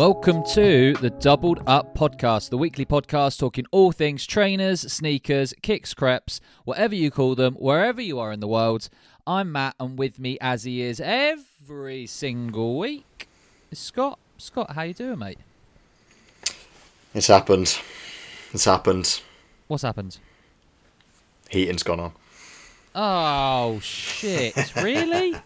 Welcome to the Doubled Up Podcast, the weekly podcast talking all things trainers, sneakers, kicks, creps, whatever you call them, wherever you are in the world. I'm Matt, and with me, as he is every single week, is Scott. Scott, how you doing, mate? It's happened. It's happened. What's happened? Heating's gone on. Oh shit! Really?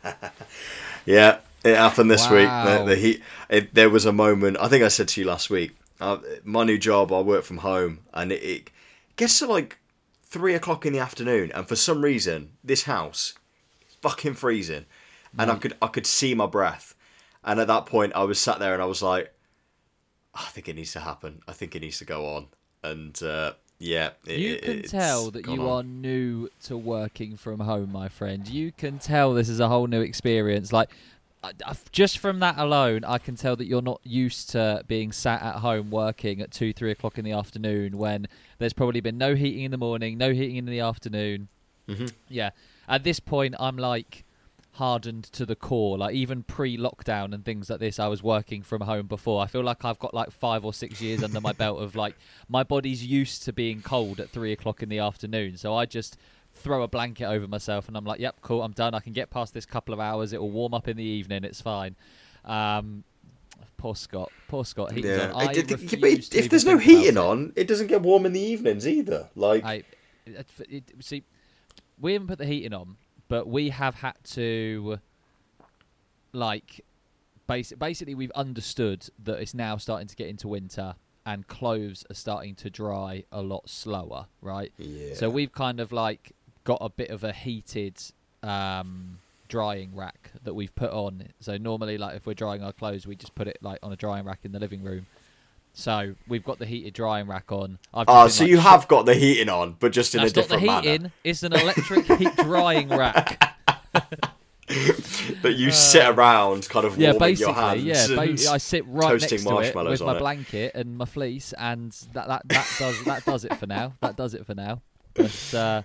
Yeah, it happened this week. The, the heat. It, there was a moment. I think I said to you last week. Uh, my new job, I work from home, and it, it gets to like three o'clock in the afternoon, and for some reason, this house is fucking freezing, and I could I could see my breath, and at that point, I was sat there and I was like, I think it needs to happen. I think it needs to go on, and uh, yeah, it, You can it's tell that you on. are new to working from home, my friend. You can tell this is a whole new experience. Like, Just from that alone, I can tell that you're not used to being sat at home working at two, three o'clock in the afternoon when there's probably been no heating in the morning, no heating in the afternoon. Mhm. Yeah. At this point, I'm like hardened to the core. Like even pre-lockdown and things like this, I was working from home before. I feel like I've got like five or six years under my belt of like my body's used to being cold at three o'clock in the afternoon. So I just throw a blanket over myself and I'm like, yep, cool, I'm done. I can get past this couple of hours. It will warm up in the evening. It's fine. Um, poor Scott. Poor Scott. Heating's Yeah, on. I I did think- but if there's no heating on, it doesn't get warm in the evenings either. Like, I, see, we haven't put the heating on, but we have had to, like, basi- basically, we've understood that it's now starting to get into winter and clothes are starting to dry a lot slower, right? yeah. So we've kind of like got a bit of a heated um, drying rack that we've put on. So normally, like if we're drying our clothes, we just put it like on a drying rack in the living room. So we've got the heated drying rack on. I've Ah, been, so like, you have got the heating on, but just in a not the heating. manner. It's an electric heat drying rack. But you sit around, kind of Uh, yeah, warming your hands. yeah. Ba- I sit right next to it with my it. blanket and my fleece, and that that, that does that does it for now. That does it for now. But uh,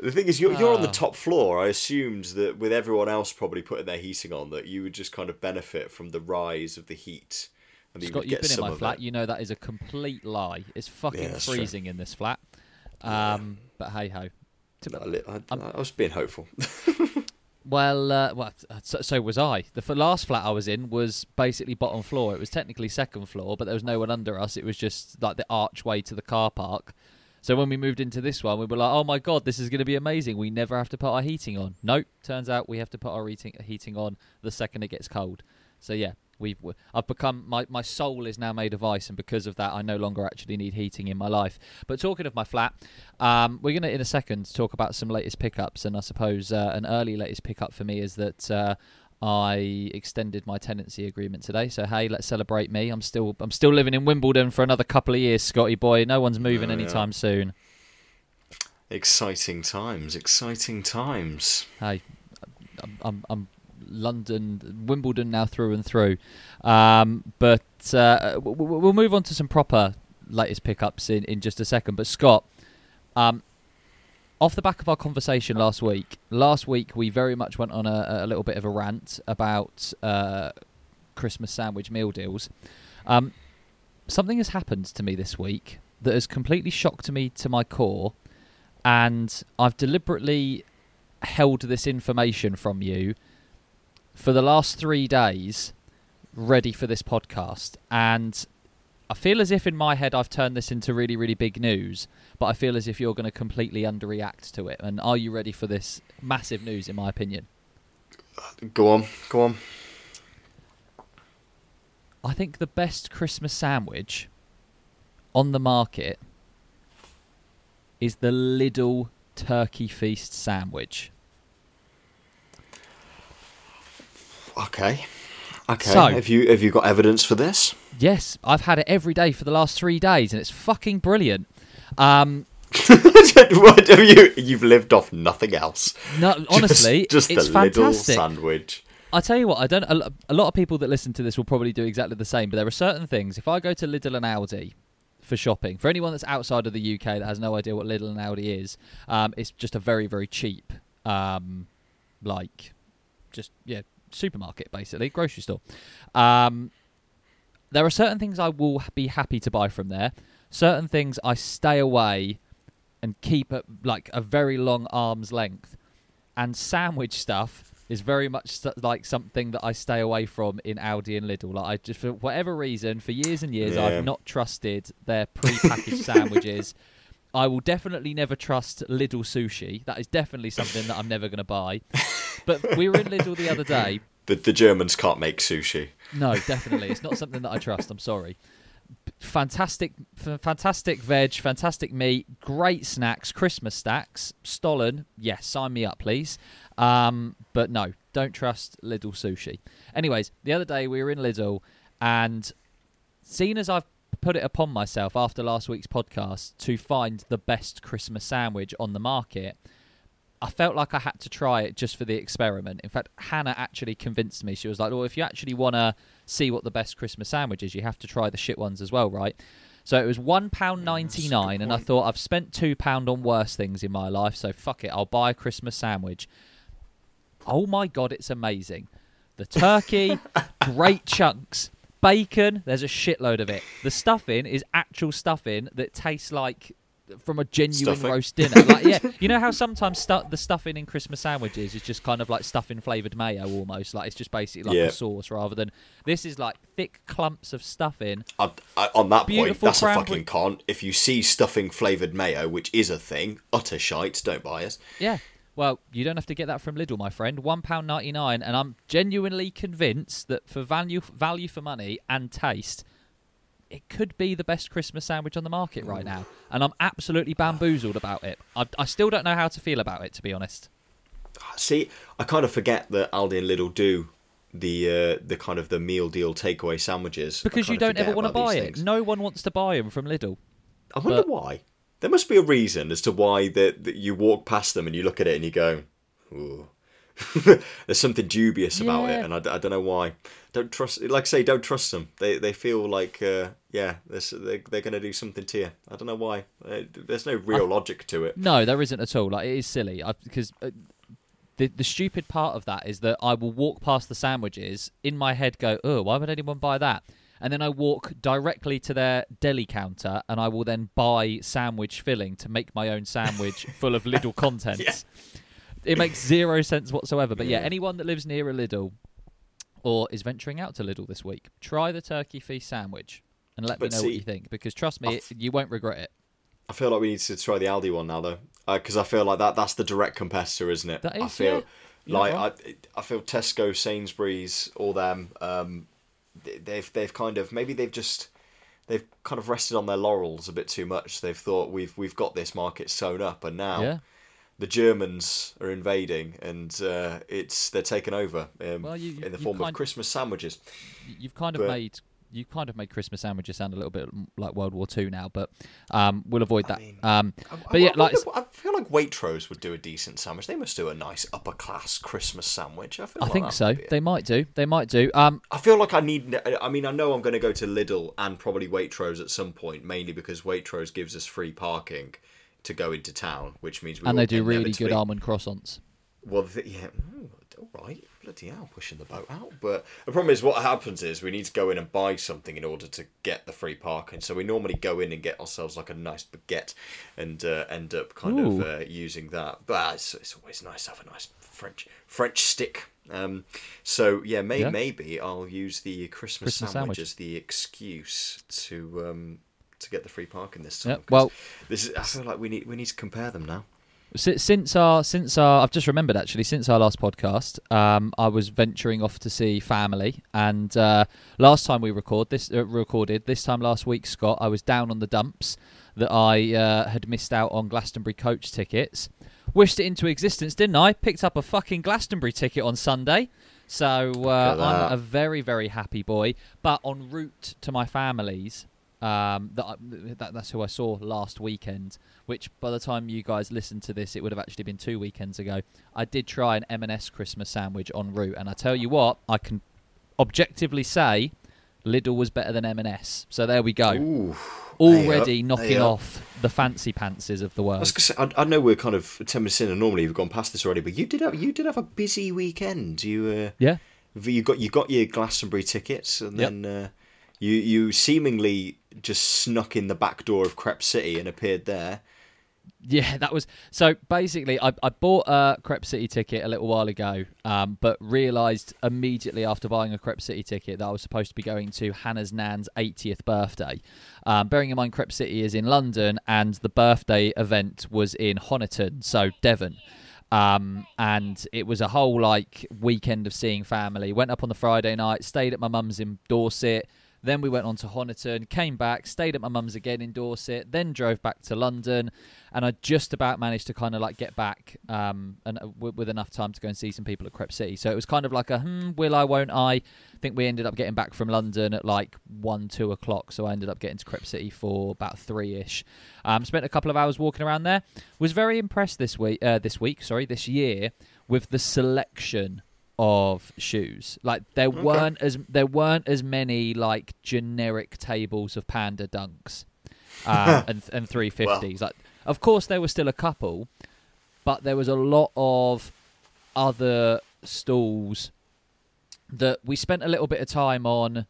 The thing is, you're, you're on the Ah. top floor. I assumed that with everyone else probably putting their heating on, that you would just kind of benefit from the rise of the heat. And that you Scott, you've been in my flat. it. You know that is a complete lie. It's fucking Yeah, that's true. freezing in this flat. Um, But hey ho. I, li- I, I was being hopeful. Well, uh, well, so, so was I. The f- last flat I was in was basically bottom floor. It was technically second floor, but there was no one under us. It was just like the archway to the car park. So when we moved into this one, we were like, "Oh my god, this is going to be amazing! We never have to put our heating on." Nope. Turns out we have to put our heating heating on the second it gets cold. So yeah, we've I've become my my soul is now made of ice, and because of that, I no longer actually need heating in my life. But talking of my flat, um, we're gonna in a second talk about some latest pickups, and I suppose uh, an early latest pickup for me is that. Uh, I extended my tenancy agreement today, so hey, let's celebrate me. I'm still I'm still living in Wimbledon for another couple of years, Scotty boy. No one's moving Oh, yeah. anytime soon. exciting times, exciting times. Hey, I'm, I'm, I'm London, Wimbledon now through and through. Um, but uh, we'll move on to some proper latest pickups in, in just a second. But Scott, um, off the back of our conversation last week, last week we very much went on a, a little bit of a rant about uh, Christmas sandwich meal deals. Um, something has happened to me this week that has completely shocked me to my core, and I've deliberately held this information from you for the last three days, ready for this podcast. And I feel as if in my head I've turned this into really, really big news, but I feel as if you're going to completely underreact to it. And are you ready for this massive news, in my opinion? Go on, go on. I think the best Christmas sandwich on the market is the Lidl Turkey Feast sandwich. Okay, okay. So- have you have you got evidence for this? Yes, I've had it every day for the last three days, and it's fucking brilliant. Um, what have you? You've lived off nothing else. no, honestly, just, just it's the little fantastic. sandwich. I tell you what, I don't. A, a lot of people that listen to this will probably do exactly the same, but there are certain things. If I go to Lidl and Aldi for shopping, for anyone that's outside of the UK that has no idea what Lidl and Aldi is, um, it's just a very, very cheap, um, like, just yeah, supermarket basically, grocery store. Um, there are certain things I will be happy to buy from there. Certain things I stay away and keep at like a very long arm's length. And sandwich stuff is very much st- like something that I stay away from in Aldi and Lidl. Like I just for whatever reason, for years and years, Yeah. I've not trusted their pre-packaged sandwiches. I will definitely never trust Lidl sushi. That is definitely something that I'm never going to buy. But we were in Lidl the other day. The the Germans can't make sushi. No, definitely, it's not something that I trust. I'm sorry. Fantastic, fantastic veg, fantastic meat, great snacks, Christmas stacks. Stollen, yes, sign me up, please. Um, but no, don't trust Lidl sushi. Anyways, the other day we were in Lidl, and seeing as I've put it upon myself after last week's podcast to find the best Christmas sandwich on the market, I felt like I had to try it just for the experiment. In fact, Hannah actually convinced me. She was like, "Well, if you actually want to see what the best Christmas sandwich is, you have to try the shit ones as well, right?" So it was one pound ninety nine, and I thought I've spent two pound on worse things in my life, so fuck it, I'll buy a Christmas sandwich. Oh my god, it's amazing! The turkey, great chunks. Bacon, there's a shitload of it. The stuffing is actual stuffing that tastes like from a genuine Stuffing? roast dinner. Like, yeah, you know how sometimes stu- the stuffing in Christmas sandwiches is just kind of like stuffing flavored mayo almost. Like it's just basically like Yeah. a sauce rather than this is like thick clumps of stuffing. I, I, on that point, that's a fucking con. If you see stuffing flavoured mayo, which is a thing, utter shite, don't buy it. Yeah. Well, you don't have to get that from Lidl, my friend. One pound ninety nine, and I'm genuinely convinced that for value, value for money and taste, it could be the best Christmas sandwich on the market right now. And I'm absolutely bamboozled about it. I, I still don't know how to feel about it, to be honest. See, I kind of forget that Aldi and Lidl do the uh, the kind of the meal deal takeaway sandwiches. Because you don't ever want to buy it. things. No one wants to buy them from Lidl. I wonder but- why. There must be a reason as to why that you walk past them and you look at it and you go, Ooh. There's something dubious about it, and I, I don't know why. Don't trust, like I say, don't trust them. They they feel like, uh, yeah, this, they they're going to do something to you. I don't know why. Uh, There's no real logic to it. No, there isn't at all. Like it is silly I, because uh, the the stupid part of that is that I will walk past the sandwiches in my head, go, "Oh, why would anyone buy that?" And then I walk directly to their deli counter, and I will then buy sandwich filling to make my own sandwich full of Lidl contents. It makes zero sense whatsoever. But yeah, Yeah. anyone that lives near a Lidl or is venturing out to Lidl this week, try the turkey feast sandwich and let me But know what you think. Because trust me, you won't regret it. I feel like we need to try the Aldi one now, though, because I feel like that that's the direct competitor, isn't it? That I feel yeah. Like right. I, I feel Tesco, Sainsbury's, all them. Um, they- they've they've kind of maybe they've just they've kind of rested on their laurels a bit too much. They've thought we've we've got this market sewn up, and now Yeah. the Germans are invading, and uh, it's they're taking over um, Well, you- in the form of Christmas sandwiches. You've kind of But- made you've kind of made Christmas sandwiches sound a little bit like World War Two now, but um, we'll avoid that. mean, um, but I- yeah, I like I feel like Waitrose would do a decent sandwich. They must do a nice upper class Christmas sandwich. I feel I like think so. would be it. They might do. They might do. Um, I feel like I need. I mean, I know I'm going to go to Lidl and probably Waitrose at some point, mainly because Waitrose gives us free parking to go into town, which means we and they do really good almond croissants. Well, the, yeah, mm, all right, bloody hell, pushing the boat out. But the problem is, what happens is we need to go in and buy something in order to get the free parking. So we normally go in and get ourselves like a nice baguette, and uh, end up kind Ooh. of uh, using that. But it's, it's always nice to have a nice French French stick. Um, so yeah, may, Yeah. maybe I'll use the Christmas, Christmas sandwich, sandwich. as the excuse to um, to get the free parking this time. Yeah, well- this is. I feel like we need we need to compare them now. Si- Since our since our I've just remembered actually since our last podcast, um, I was venturing off to see family, and uh, last time we record this uh, recorded this time last week, Scott, I was down on the dumps that I uh, had missed out on Glastonbury coach tickets. Wished it into existence, didn't I? Picked up a fucking Glastonbury ticket on Sunday, so uh, I'm a very very happy boy. But en route to my family's, um, that, that that's who I saw last weekend. Which by the time you guys listen to this, it would have actually been two weekends ago. I did try an M&S Christmas sandwich en route, and I tell you what, I can objectively say Lidl was better than M&S. So there we go. Ooh, Already up, knocking hey off the fancy pantses of the I world. gonna say, I, I know we're kind of ten minutes in, and normally we've gone past this already. But you did have you did have a busy weekend. You uh, Yeah. you got you got your Glastonbury tickets, and Yep. then uh, You you seemingly just snuck in the back door of Crep City and appeared there. Yeah, that was so. Basically, I, I bought a Crep City ticket a little while ago, um, but realised immediately after buying a Crep City ticket that I was supposed to be going to Hannah's nan's 80th birthday. Um, bearing in mind, Crep City is in London, and the birthday event was in Honiton, so Devon. Um, and it was a whole like weekend of seeing family. Went up on the Friday night, stayed at my mum's in Dorset. Then we went on to Honiton, came back, stayed at my mum's again in Dorset, then drove back to London, and I just about managed to kind of like get back um, and uh, with enough time to go and see some people at Crep City. So it was kind of like a hmm, will I, won't I? I think we ended up getting back from London at like one, two o'clock. So I ended up getting to Crep City for about three ish. Um, spent a couple of hours walking around there. Was very impressed this week. Uh, this week, sorry, this year with the selection of shoes. Like there Okay. weren't as there weren't as many like generic tables of Panda Dunks um, and and three fifties. Like of course there were still a couple, but there was a lot of other stalls that we spent a little bit of time on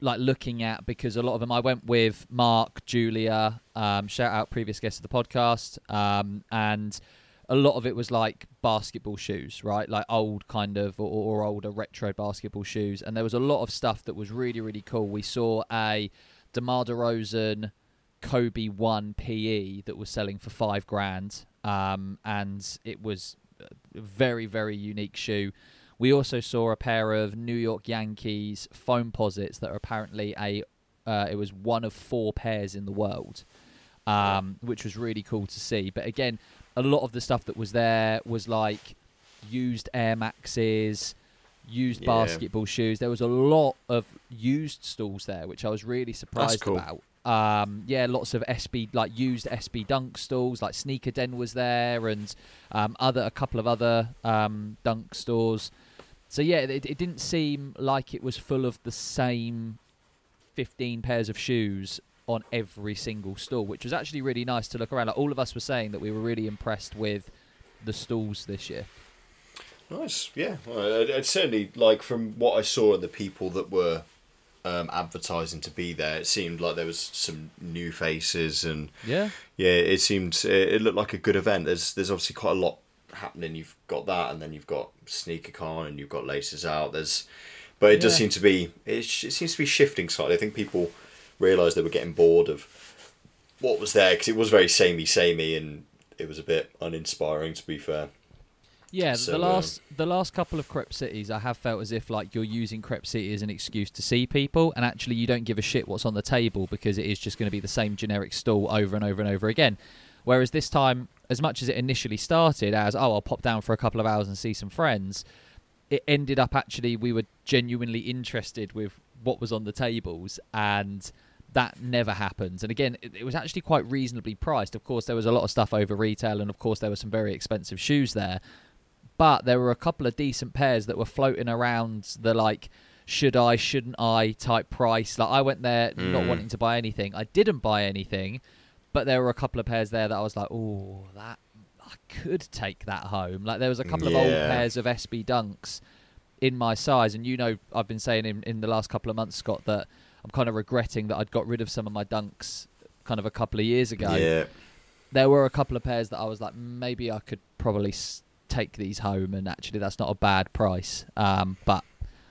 like looking at because a lot of them I went with Mark, Julia, um, shout out previous guests of the podcast, um, and a lot of it was like basketball shoes, right? Like old kind of or, or older retro basketball shoes, and there was a lot of stuff that was really really cool. We saw a DeMar DeRozan Kobe One PE that was selling for five grand, um, and it was a very very unique shoe. We also saw a pair of New York Yankees Foamposites that are apparently a. Uh, it was one of four pairs in the world, um, which was really cool to see. But again, a lot of the stuff that was there was like used Air Maxes, used Yeah. basketball shoes. There was a lot of used stalls there, which I was really surprised cool. about. Um, yeah, lots of SB like used SB Dunk stalls, like Sneaker Den was there, and um, other a couple of other um, Dunk stores. So yeah, it, it didn't seem like it was full of the same fifteen pairs of shoes on every single stall, which was actually really nice to look around. Like all of us were saying that we were really impressed with the stalls this year. Nice, yeah. Well, I'd, certainly like from what I saw of the people that were um, advertising to be there. It seemed like there was some new faces, and Yeah, yeah, it seemed it, it looked like a good event. There's there's obviously quite a lot happening. You've got that, and then you've got Sneaker Con, and you've got Laces Out. There's, but it does seem to be it, it seems to be shifting slightly. I think people realised they were getting bored of what was there because it was very samey samey, and it was a bit uninspiring to be fair. yeah. So, the um, last the last couple of Crep Cities, I have felt as if like you're using Crep City as an excuse to see people, and actually you don't give a shit what's on the table because it is just going to be the same generic stall over and over and over again. Whereas this time, as much as it initially started as oh I'll pop down for a couple of hours and see some friends, it ended up actually we were genuinely interested with what was on the tables and that never happens. And again it, it was actually quite reasonably priced. Of course there was a lot of stuff over retail and of course there were some very expensive shoes there. But there were a couple of decent pairs that were floating around the like should I shouldn't I type price. Like I went there not Mm. wanting to buy anything. I didn't buy anything but there were a couple of pairs there that I was like oh that I could take that home. Like there was a couple of old pairs of SB Dunks in my size. And you know I've been saying in, in the last couple of months Scott that I'm kind of regretting that I'd got rid of some of my Dunks kind of a couple of years ago Yeah. there were a couple of pairs that I was like, maybe I could probably s- take these home, and actually that's not a bad price. Um, but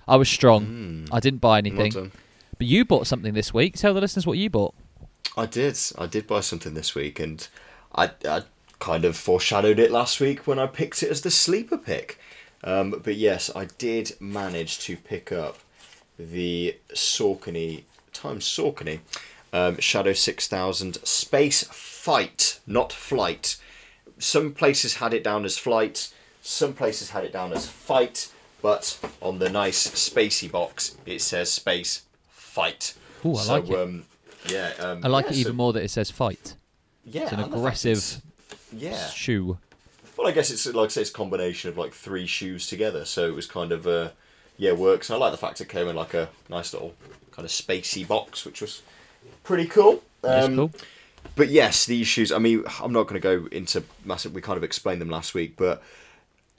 I was strong. Mm. I didn't buy anything. But you bought something this week. Tell the listeners what you bought. I did. I did buy something this week, and I, I kind of foreshadowed it last week when I picked it as the sleeper pick. Um, but yes, I did manage to pick up the Saucony times Saucony um, Shadow Six Thousand Space Fight, not Flight. Some places had it down as Flight. Some places had it down as Fight. But on the nice spacey box, it says Space Fight. Ooh, I so, like it. Um, yeah, um, I like yeah, it so- even more that it says fight. yeah, It's an and the fact aggressive it's- Yeah. shoe. Well, I guess it's like I say, it's a combination of like three shoes together, so it was kind of uh, yeah works. And I like the fact it came in like a nice little kind of spacey box, which was pretty cool. Um, cool. But yes, these shoes. I mean, I'm not going to go into massive. We kind of explained them last week, but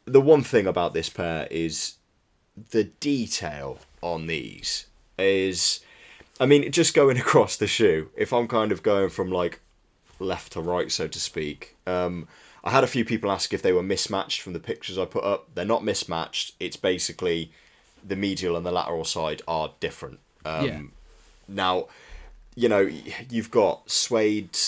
the one thing about this pair is the detail on these is I mean, just going across the shoe, if I'm kind of going from like left to right, so to speak, um, I had a few people ask if they were mismatched from the pictures I put up. They're not mismatched. It's basically the medial and the lateral side are different. Um, Yeah. Now, you know, you've got suede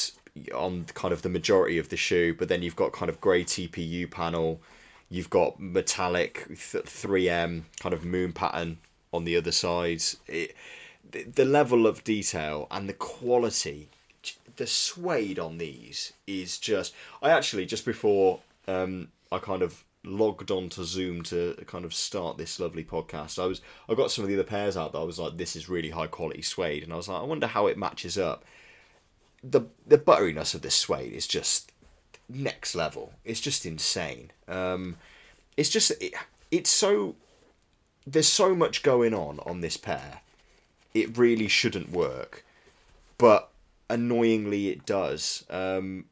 on kind of the majority of the shoe, but then you've got kind of grey TPU panel. You've got metallic 3M kind of moon pattern on the other side. It, the, the level of detail and the quality, the suede on these is just. I actually just before um, I kind of logged on to Zoom to kind of start this lovely podcast. I was I got some of the other pairs out that I was like, this is really high quality suede, and I was like, I wonder how it matches up. The the butteriness of this suede is just next level. It's just insane. Um, it's just it, it's so there's so much going on on this pair. It really shouldn't work, but annoyingly it does. Um,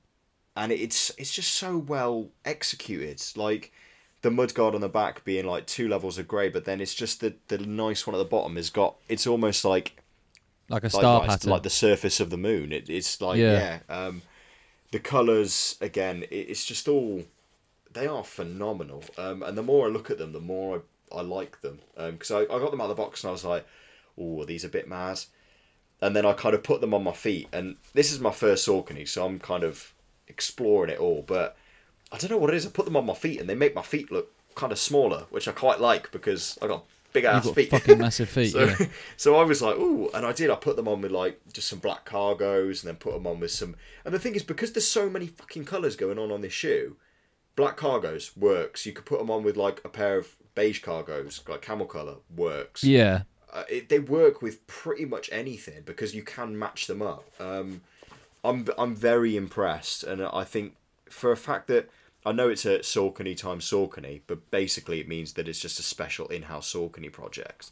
and it's it's just so well executed. Like the mudguard on the back being like two levels of grey, but then it's just the the nice one at the bottom has got. It's almost like Like a star like, pattern. like the surface of the moon. It, it's like yeah. Yeah. um, the colours again. It, it's just all they are phenomenal. Um, and the more I look at them, the more I, I like them. Because I, I got them out of the box and I was like, oh, these a bit mad. And then I kind of put them on my feet. And this is my first Saucony, so I'm kind of exploring it all. But I don't know what it is. I put them on my feet and they make my feet look kind of smaller, which I quite like because I got big ass got feet. fucking massive feet. So, yeah. so I was like, ooh, and I did. I put them on with like just some black cargos, and then put them on with some. And the thing is, because there's so many fucking colours going on on this shoe, black cargos works. You could put them on with like a pair of beige cargos, like camel colour, works. Yeah. Uh, it, they work with pretty much anything because you can match them up. Um, I'm I'm very impressed, and I think for a fact that I know it's a Saucony times Saucony, but basically it means that it's just a special in-house Saucony project.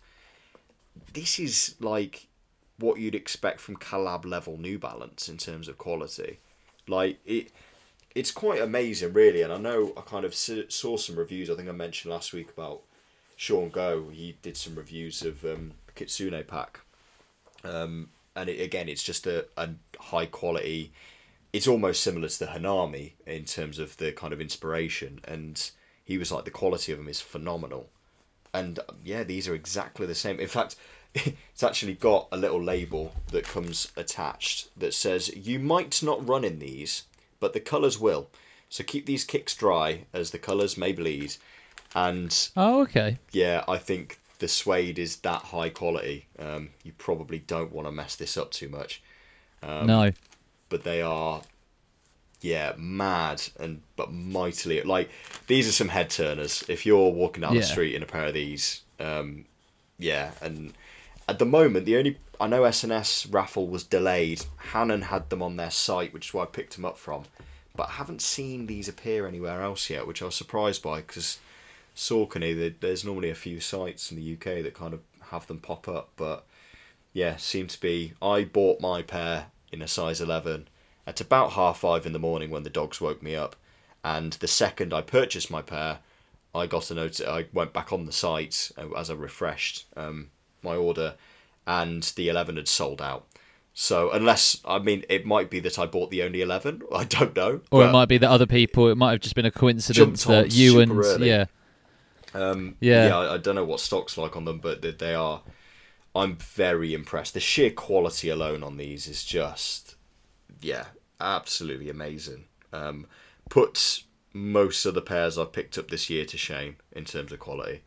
This is like what you'd expect from collab level New Balance in terms of quality. Like it, it's quite amazing, really. And I know I kind of saw some reviews. I think I mentioned last week about Sean Go. He did some reviews of um, Kitsune pack, um, and it, again, it's just a, a high quality. It's almost similar to the Hanami in terms of the kind of inspiration, and he was like the quality of them is phenomenal. And yeah, these are exactly the same. In fact, it's actually got a little label that comes attached that says you might not run in these, but the colours will. So keep these kicks dry as the colours may bleed. And Oh, okay. yeah, I think the suede is that high quality. Um, you probably don't want to mess this up too much. Um, no. But they are yeah mad and but mightily like these are some head turners if you're walking down Yeah. the street in a pair of these um yeah and at the moment the only i know sns raffle was delayed Hanon had them on their site which is where i picked them up from but i haven't seen these appear anywhere else yet which i was surprised by because Saucony, there's normally a few sites in the uk that kind of have them pop up but yeah, seemed to be. I bought my pair in a size 11 at about half five in the morning when the dogs woke me up. And the second I purchased my pair, I got a note. I went back on the site uh, as I refreshed um, my order, and the 11 had sold out. So unless I mean, it might be that I bought the only 11. I don't know. Or it might be that other people. It might have just been a coincidence that you and early. yeah, Um, Yeah. yeah, I, I don't know what stock's like on them, but they, they are. I'm very impressed. The sheer quality alone on these is just, yeah, absolutely amazing. Um, puts most of the pairs I've picked up this year to shame in terms of quality.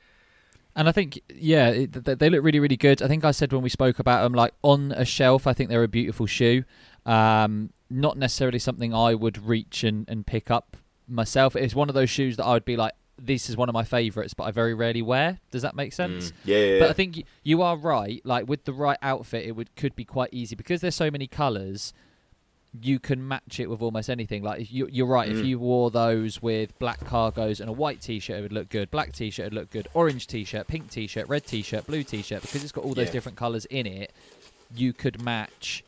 and I think yeah, it, they look really really good. I think I said when we spoke about them, like on a shelf, I think they're a beautiful shoe. Um, not necessarily something I would reach and, and pick up myself. It's one of those shoes that I would be like, this is one of my favourites, but I very rarely wear. Does that make sense? Mm, yeah, yeah. But I think you are right. Like with the right outfit, it would could be quite easy because there's so many colours. You can match it with almost anything. Like if you, you're right. If Mm. you wore those with black cargos and a white t-shirt, it would look good. Black t-shirt would look good. Orange t-shirt, pink t-shirt, red t-shirt, blue t-shirt. Because it's got all those Yeah. different colours in it, you could match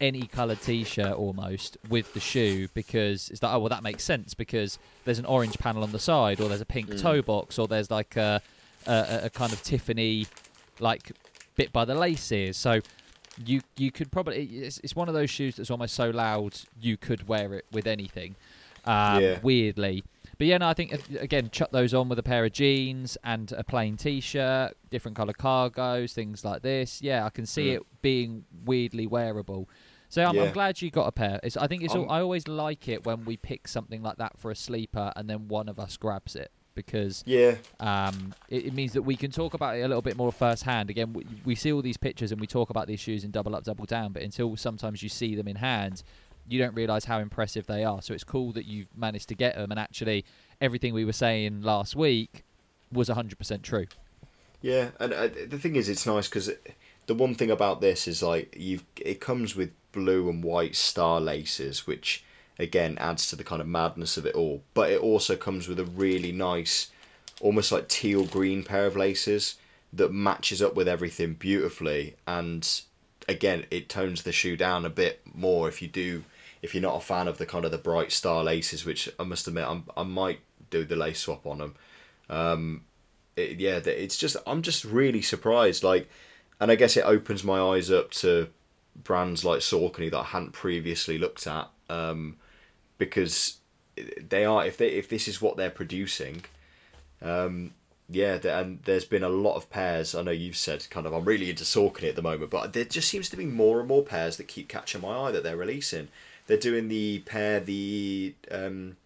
any coloured t-shirt almost with the shoe because it's like oh well that makes sense because there's an orange panel on the side or there's a pink Mm. toe box or there's like a, a a kind of Tiffany like bit by the laces so you you could probably it's, it's one of those shoes that's almost so loud you could wear it with anything. Um, Yeah. Weirdly, but yeah, no, I think again chuck those on with a pair of jeans and a plain t-shirt, different color cargos, things like this. Yeah, I can see Mm. it being weirdly wearable. So I'm, Yeah. I'm glad you got a pair. It's, I think it's. al I'm- I always like it when we pick something like that for a sleeper, and then one of us grabs it because Yeah, um, it, it means that we can talk about it a little bit more firsthand. Again, we, we see all these pictures and we talk about these shoes in double up, double down, but until sometimes you see them in hand, you don't realize how impressive they are. So it's cool that you've managed to get them, and actually, everything we were saying last week was 100% true. yeah. And uh, the thing is, it's nice because the one thing about this is like you've it comes with blue and white star laces, which again adds to the kind of madness of it all. But it also comes with a really nice, almost like teal green pair of laces that matches up with everything beautifully. And again, it tones the shoe down a bit more if you do. If you're not a fan of the kind of the bright star laces, which I must admit I'm, I might do the lace swap on them. Um, it, yeah, it's just I'm just really surprised. Like, and I guess it opens my eyes up to brands like Saucony that I hadn't previously looked at. Um, because they are if they if this is what they're producing, um, yeah, and there's been a lot of pairs. I know you've said kind of I'm really into Saucony at the moment, but there just seems to be more and more pairs that keep catching my eye that they're releasing. They're doing the pair, the um,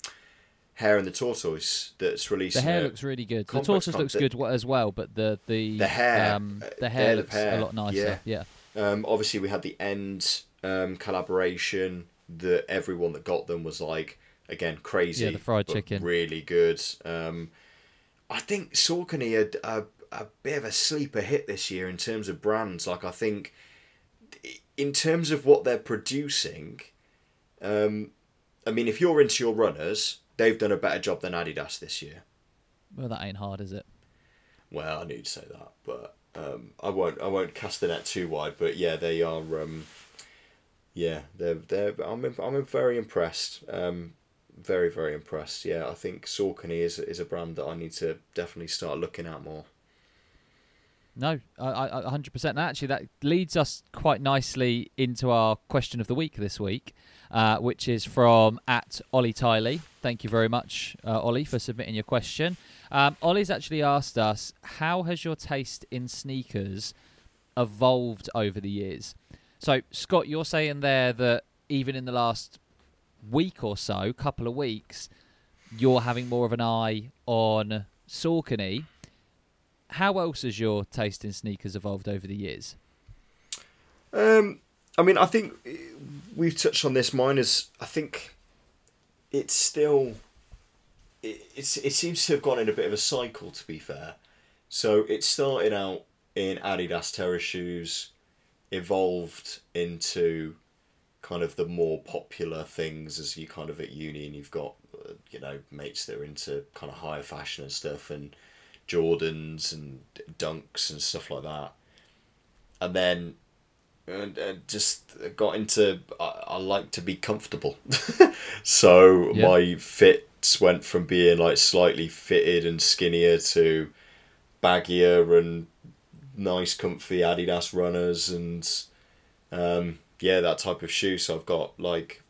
hare and the tortoise that's released. The hare looks really good. The tortoise con- looks the- good as well, but the the The hare, um, the hare the looks pair, a lot nicer. yeah. Yeah. Um, obviously, we had the end um, collaboration that everyone that got them was like again crazy. Yeah, the fried chicken. really good. Um, I think Saucony had a, a bit of a sleeper hit this year in terms of brands. Like I think, in terms of what they're producing, um, I mean, if you're into your runners, they've done a better job than Adidas this year. Well, that ain't hard, is it? Well, I need to say that, but um, I won't. I won't cast the net too wide. But yeah, they are. Um, yeah, they're they're. I'm I'm very impressed. Um, very very impressed. Yeah, I think Saucony is is a brand that I need to definitely start looking at more. No, I, I, I- 100%. And actually, that leads us quite nicely into our question of the week this week, uh, which is from at Ollie Tiley. Thank you very much, uh, Ollie, for submitting your question. Um, Ollie's actually asked us, how has your taste in sneakers evolved over the years? So, Scott, you're saying there that even in the last week or so, couple of weeks, you're having more of an eye on Saucony. How else has your taste in sneakers evolved over the years? Um, I mean, I think uh, we've touched on this. Mine is, I think, it's still, it, it's it seems to have gone in a bit of a cycle. To be fair, so it started out in Adidas terrace shoes, evolved into kind of the more popular things as you kind of at uni and you've got you know mates that are into kind of higher fashion and stuff and Jordans and Dunks and stuff like that, and then and, and just got into I, I like to be comfortable. So Yeah. my fits went from being like slightly fitted and skinnier to baggier and nice comfy adidas runners and um, yeah that type of shoe. So i've got like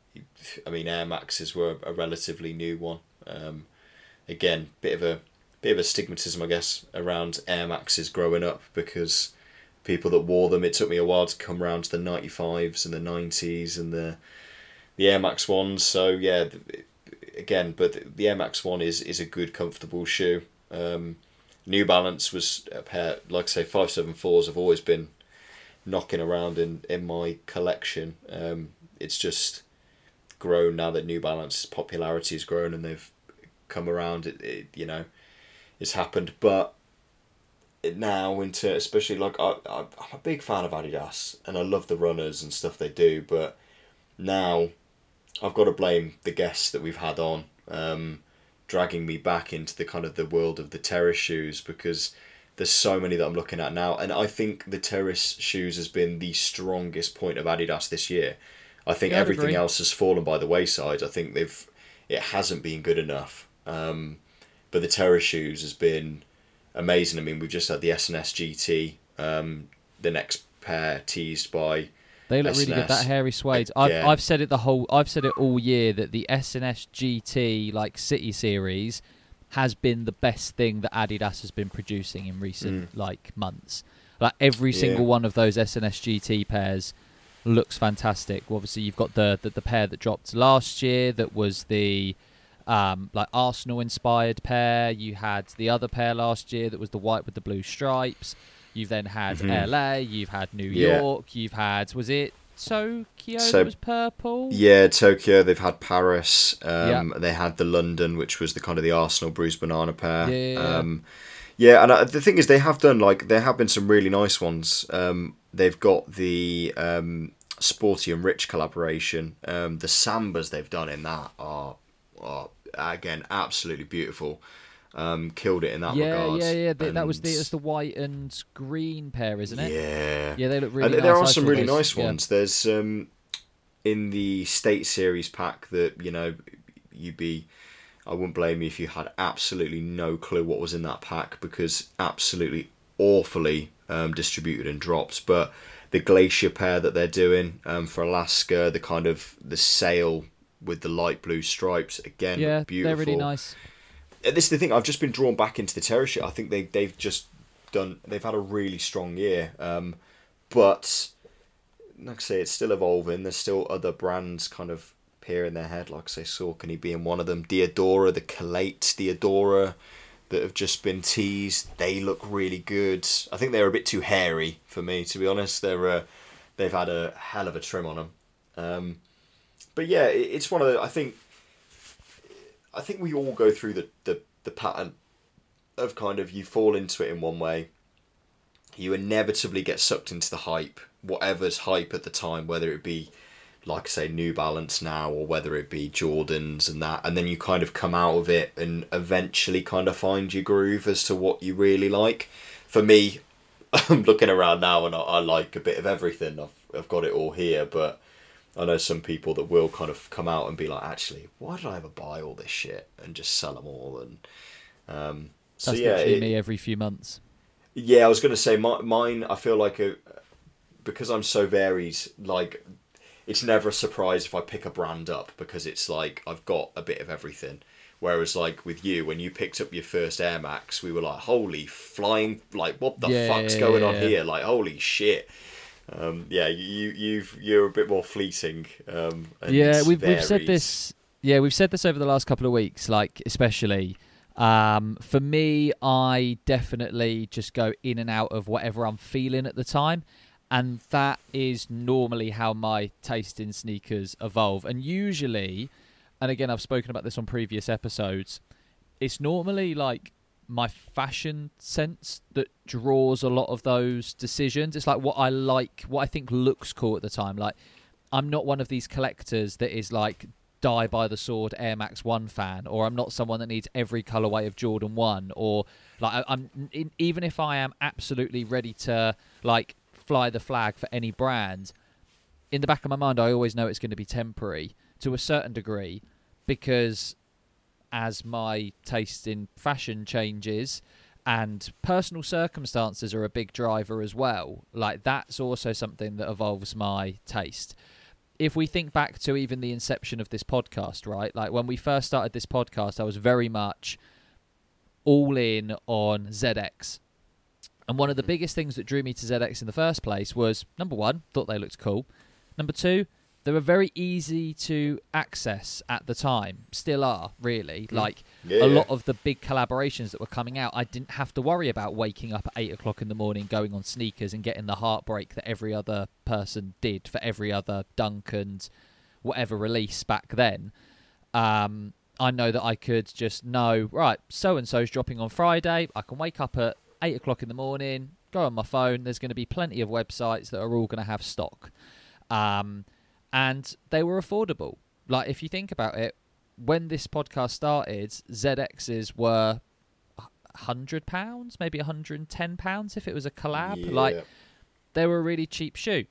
i mean air maxes were a relatively new one. Um, again bit of a bit of a stigmatism i guess around air maxes growing up because people that wore them. It took me a while to come around to the 95s and the 90s and the the Air Max ones. So yeah, again, but the- Air Max one is is a good, comfortable shoe. Um, New Balance was a pair, like I say, five seven fours have always been knocking around in in my collection. Um, it's just grown now that New Balance's popularity has grown and they've come around. It, it you know, it's happened, but now into especially like I, I I'm a big fan of Adidas and I love the runners and stuff they do, but now I've got to blame the guests that we've had on, um, dragging me back into the kind of the world of the terrace shoes because there's so many that I'm looking at now, and I think the terrace shoes has been the strongest point of Adidas this year. I think Yeah, everything agree. else has fallen by the wayside. I think they've it hasn't been good enough. Um, but the terrace shoes has been amazing. I mean, we've just had the SNS GT. Um, the next pair teased by. They look really good. That hairy suede. I've Again. I've said it the whole. I've said it all year that the SNS GT like City Series has been the best thing that Adidas has been producing in recent like months. Like every Yeah. single one of those SNS GT pairs looks fantastic. Obviously, you've got the the, the pair that dropped last year that was the um, like Arsenal inspired pair. You had the other pair last year that was the white with the blue stripes. You've then had Mhm. LA. You've had New Yeah. York. You've had was it Tokyo So- that was purple? Yeah, Tokyo. They've had Paris. Um, Yeah. They had the London, which was the kind of the Arsenal bruised banana pair. Yeah. Um, yeah, and uh, the thing is, they have done like there have been some really nice ones. Um, they've got the um, Sporty and Rich collaboration. Um, the sambas they've done in that are, are again absolutely beautiful. Um, killed it in that yeah, regard. yeah, yeah. That, that was the it's the white and green pair, isn't it? Yeah, Yeah, they look really. and nice. there are some really those, nice yeah. ones. There's um, in the state series pack that you know you'd be. I wouldn't blame you if you had absolutely no clue what was in that pack because absolutely awfully um, distributed and dropped. But the glacier pair that they're doing um, for Alaska, the kind of the sail with the light blue stripes again, Yeah, beautiful. they're really nice. Uh, This is the thing. I've just been drawn back into the terror shit. I think they they've just done. They've had a really strong year, um, but like I say, it's still evolving. There's still other brands kind of appearing their head. Like I say, Saucony being one of them. Diadora, the Calate Diadora that have just been teased. They look really good. I think they're a bit too hairy for me, to be honest. They're uh, they've had a hell of a trim on them. Um, but yeah, it, it's one of the. I think I think we all go through the, the, the pattern of kind of you fall into it in one way, you inevitably get sucked into the hype, whatever's hype at the time, whether it be like I say New Balance now or whether it be Jordans and that, and then you kind of come out of it and eventually kind of find your groove as to what you really like. For me, I'm looking around now and I, I like a bit of everything. I've I've got it all here, but I know some people that will kind of come out and be like, actually, why did I ever buy all this shit and just sell them all? And um, so That's yeah, it- me every few months. yeah, I was gonna say my, mine. I feel like a because I'm so varied. Like it's never a surprise if I pick a brand up because it's like I've got a bit of everything. Whereas like with you, when you picked up your first Air Max, we were like, "Holy flying! Like what the Yeah, fuck's yeah, going yeah, on here? Like holy shit!" Um, yeah, you you've you're a bit more fleeting. Um, and yeah, we've we've said this. Yeah, we've said this over the last couple of weeks. Like especially um, for me, I definitely just go in and out of whatever I'm feeling at the time, and that is normally how my taste in sneakers evolve. And usually, and again, I've spoken about this on previous episodes. It's normally like my fashion sense that draws a lot of those decisions. It's like what I like, what I think looks cool at the time. Like I'm not one of these collectors that is like die by the sword Air Max One fan, or I'm not someone that needs every colorway of Jordan One, or like I'm even if I am absolutely ready to like fly the flag for any brand. In the back of my mind, I always know it's going to be temporary to a certain degree, because as my taste in fashion changes and personal circumstances are a big driver as well. Like that's also something that evolves my taste. If we think back to even the inception of this podcast right? Like when we first started this podcast i was very much all in on zx and one of the mm. biggest things that drew me to zx in the first place was number one thought they looked cool. Number two they were very easy to access at the time. Still are really. Like Yeah, a lot of the big collaborations that were coming out i didn't have to worry about waking up at 8 o'clock in the morning going on sneakers and getting the heartbreak that every other person did for every other dunk and whatever release back then. Um, i know that i could just know right so and so's dropping on friday. I can wake up at 8 o'clock in the morning go on my phone. There's going to be plenty of websites that are all going to have stock. Um, and they were affordable. Like if you think about it, when this podcast started, ZXs were hundred pounds, maybe hundred and ten pounds if it was a collab. Like they were a really cheap shoe.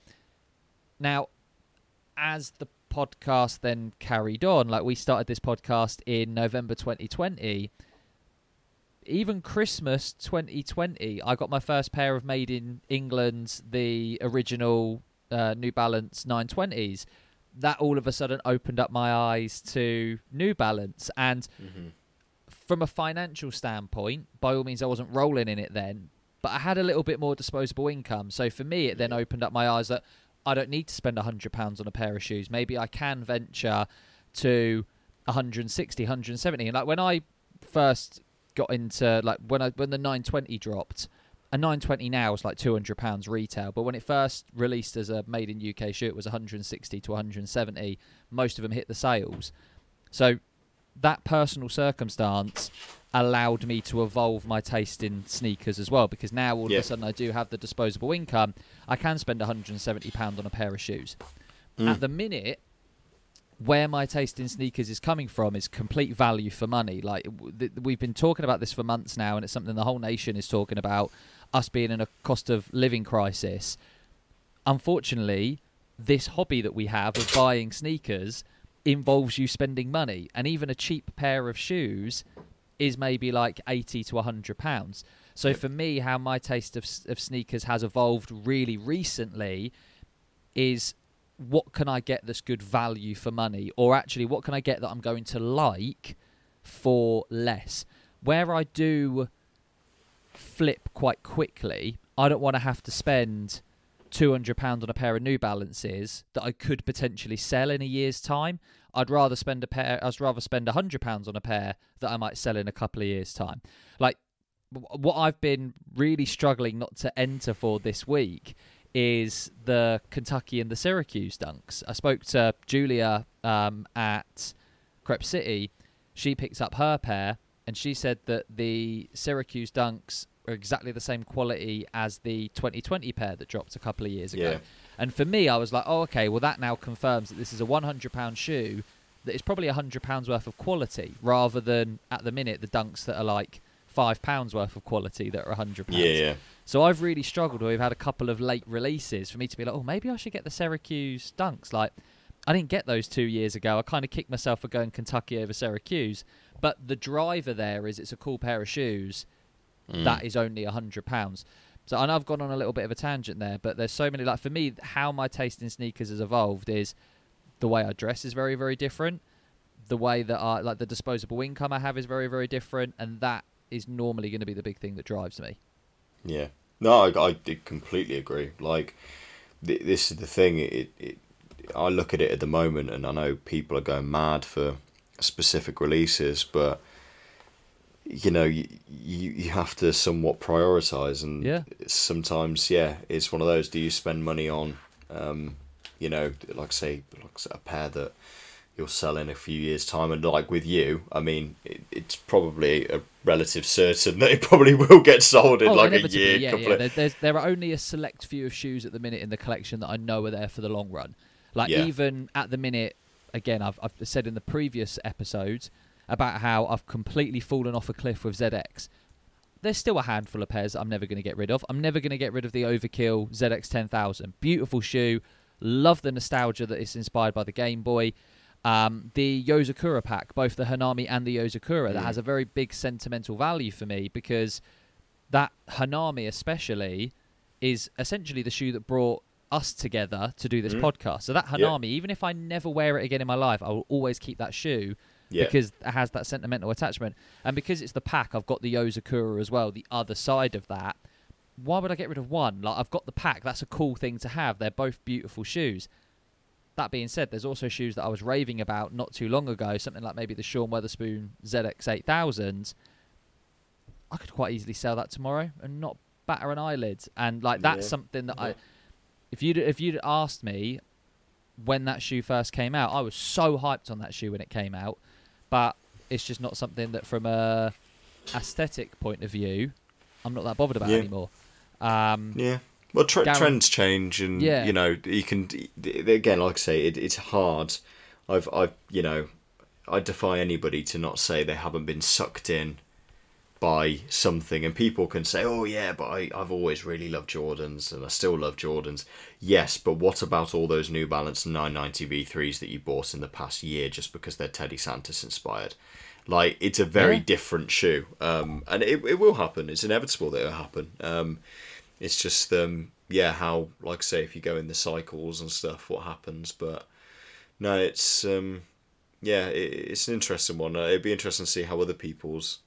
Now, as the podcast then carried on, like we started this podcast in November 2020, even Christmas 2020, I got my first pair of made in England, the original uh, New Balance 920s. That all of a sudden opened up my eyes to New Balance. And Mm-hmm. from a financial standpoint, by all means, I wasn't rolling in it then, but I had a little bit more disposable income. So for me, it then opened up my eyes that I don't need to spend £100 on a pair of shoes. Maybe I can venture to 160, 170. And like when I first got into like when I when the 920 dropped, a 920 now is like 200 pounds retail, but when it first released as a made in UK shoe, it was 160 to 170. Most of them hit the sales. So that personal circumstance allowed me to evolve my taste in sneakers as well because now all Yeah. of a sudden I do have the disposable income. I can spend 170 pound on a pair of shoes. Mm. At the minute, where my taste in sneakers is coming from is complete value for money. Like th- we've been talking about this for months now, and it's something the whole nation is talking about. Us being in a cost of living crisis. Unfortunately, this hobby that we have of buying sneakers involves you spending money, and even a cheap pair of shoes is maybe like eighty to hundred pounds. So for me, how my taste of of sneakers has evolved really recently is what can I get that's good value for money, or actually what can I get that I'm going to like for less. Where I do flip quite quickly, I don't want to have to spend two hundred pound on a pair of New Balances that I could potentially sell in a year's time. I'd rather spend a pair. I'd rather spend hundred pounds on a pair that I might sell in a couple of years' time. Like what I've been really struggling not to enter for this week is the Kentucky and the Syracuse dunks. I spoke to Julia um, at Crep City. She picked up her pair, and she said that the Syracuse dunks are exactly the same quality as the 2020 pair that dropped a couple of years ago. Yeah. And for me, I was like, oh, okay, well, that now confirms that this is a £100 shoe that is probably £100 worth of quality rather than, at the minute, the dunks that are like £5 worth of quality that are £100. Yeah, yeah. So I've really struggled. We've had a couple of late releases for me to be like, oh, maybe I should get the Syracuse dunks. Like, I didn't get those two years ago. I kind of kicked myself for going Kentucky over Syracuse. But the driver there is it's a cool pair of shoes Mm. that is only a hundred pounds. So I know I've gone on a little bit of a tangent there, but there's so many like for me, how my taste in sneakers has evolved is the way I dress is very very different. The way that I like the disposable income I have is very very different, and that is normally going to be the big thing that drives me. Yeah. No, I, I did completely agree. Like, th- this is the thing. It, it, I look at it at the moment, and I know people are going mad for specific releases, but you know, you you, you have to somewhat prioritize, and Yeah. sometimes, yeah, it's one of those. Do you spend money on, um, you know, like say, like a pair that you'll sell in a few years' time, and like with you, I mean, it, it's probably a relative certain that it probably will get sold in Oh, like a year. yeah, yeah. There, there's, there are only a select few of shoes at the minute in the collection that I know are there for the long run. Like Yeah. even at the minute, again, I've I've said in the previous episodes about how I've completely fallen off a cliff with ZX. There's still a handful of pairs I'm never going to get rid of. I'm never going to get rid of the Overkill ZX 10000. Beautiful shoe. Love the nostalgia that is inspired by the Game Boy. Um, the Yozakura pack, both the Hanami and the Yozakura, that Mm. has a very big sentimental value for me because that Hanami especially is essentially the shoe that brought us together to do this Mm. podcast. So that Yeah. Hanami, even if I never wear it again in my life, I will always keep that shoe yeah. because it has that sentimental attachment. And because it's the pack, I've got the Yozakura as well, the other side of that. Why would I get rid of one? Like I've got the pack. That's a cool thing to have. They're both beautiful shoes. That being said, there's also shoes that I was raving about not too long ago, something like maybe the Sean Wotherspoon ZX 8000. I could quite easily sell that tomorrow and not batter an eyelid. And like that's Yeah. something that I Yeah. If you'd if you'd asked me when that shoe first came out, I was so hyped on that shoe when it came out, but it's just not something that from a aesthetic point of view, I'm not that bothered about Yeah. anymore. Um, Yeah. Well, tre- trends change, and Yeah. you know, you can again, like I say, it, it's hard. I've, I've, you know, I defy anybody to not say they haven't been sucked in by something and people can say oh yeah but I, i've always really loved jordans and i still love jordans. Yes but what about all those new balance 990 v3s that you bought in the past year just because they're teddy santis inspired? Like it's a very Yeah. different shoe um, and it, it will happen. It's inevitable that it'll happen. Um, it's just um, yeah how like I say if you go in the cycles and stuff what happens but no it's um, yeah it, it's an interesting one. Uh, it'd be interesting to see how other people's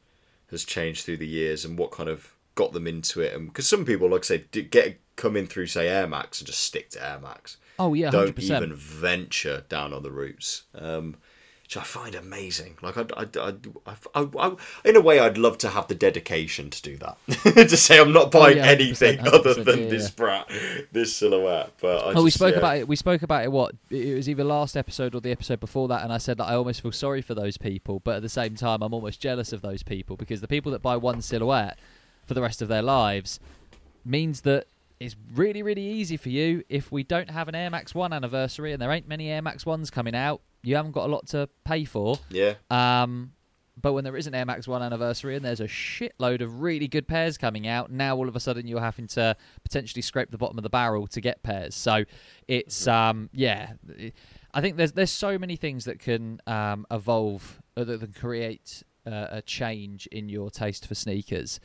has changed through the years and what kind of got them into it. And because some people like I say get come in through say Air Max and just stick to Air Max. Oh yeah, don't even venture down on the routes, um, which I find amazing. Like I, I, I, I, I, in a way, I'd love to have the dedication to do that. to say I'm not oh, buying Oh, 100%, anything other 100%, than this brat, this silhouette. But I we spoke about it. We spoke about it. What it was either last episode or the episode before that, and I said that I almost feel sorry for those people, but at the same time, I'm almost jealous of those people because the people that buy one silhouette for the rest of their lives means that it's really, really easy for you if we don't have an Air Max One anniversary and there ain't many Air Max Ones coming out. You haven't got a lot to pay for. Yeah, Um, but when there is an Air Max 1 anniversary and there's a shitload of really good pairs coming out, now all of a sudden you're having to potentially scrape the bottom of the barrel to get pairs. So it's, um, yeah, I think there's there's so many things that can um, evolve, uh, that can create uh, a change in your taste for sneakers.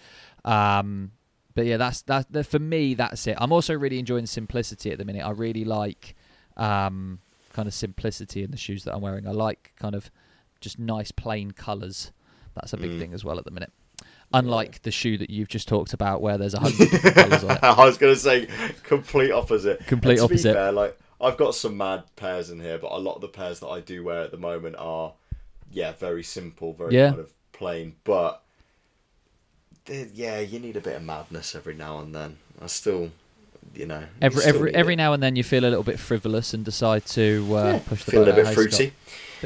Um, but yeah, that's that, that. For me, that's it. I'm also really enjoying simplicity at the minute. I really like um, kind of simplicity in the shoes that I'm wearing. I like kind of just nice plain colours. That's a big Mm. thing as well at the minute. Unlike the shoe that you've just talked about, where there's a hundred different colours on it. I was gonna say complete opposite. Complete to opposite. Fair, like I've got some mad pairs in here, but a lot of the pairs that I do wear at the moment are, yeah, very simple, very Yeah. kind of plain. But yeah, you need a bit of madness every now and then. I still, you know, Every every every it. now and then you feel a little bit frivolous and decide to uh, Yeah, push the feel a boat bit. Fruity. Scott?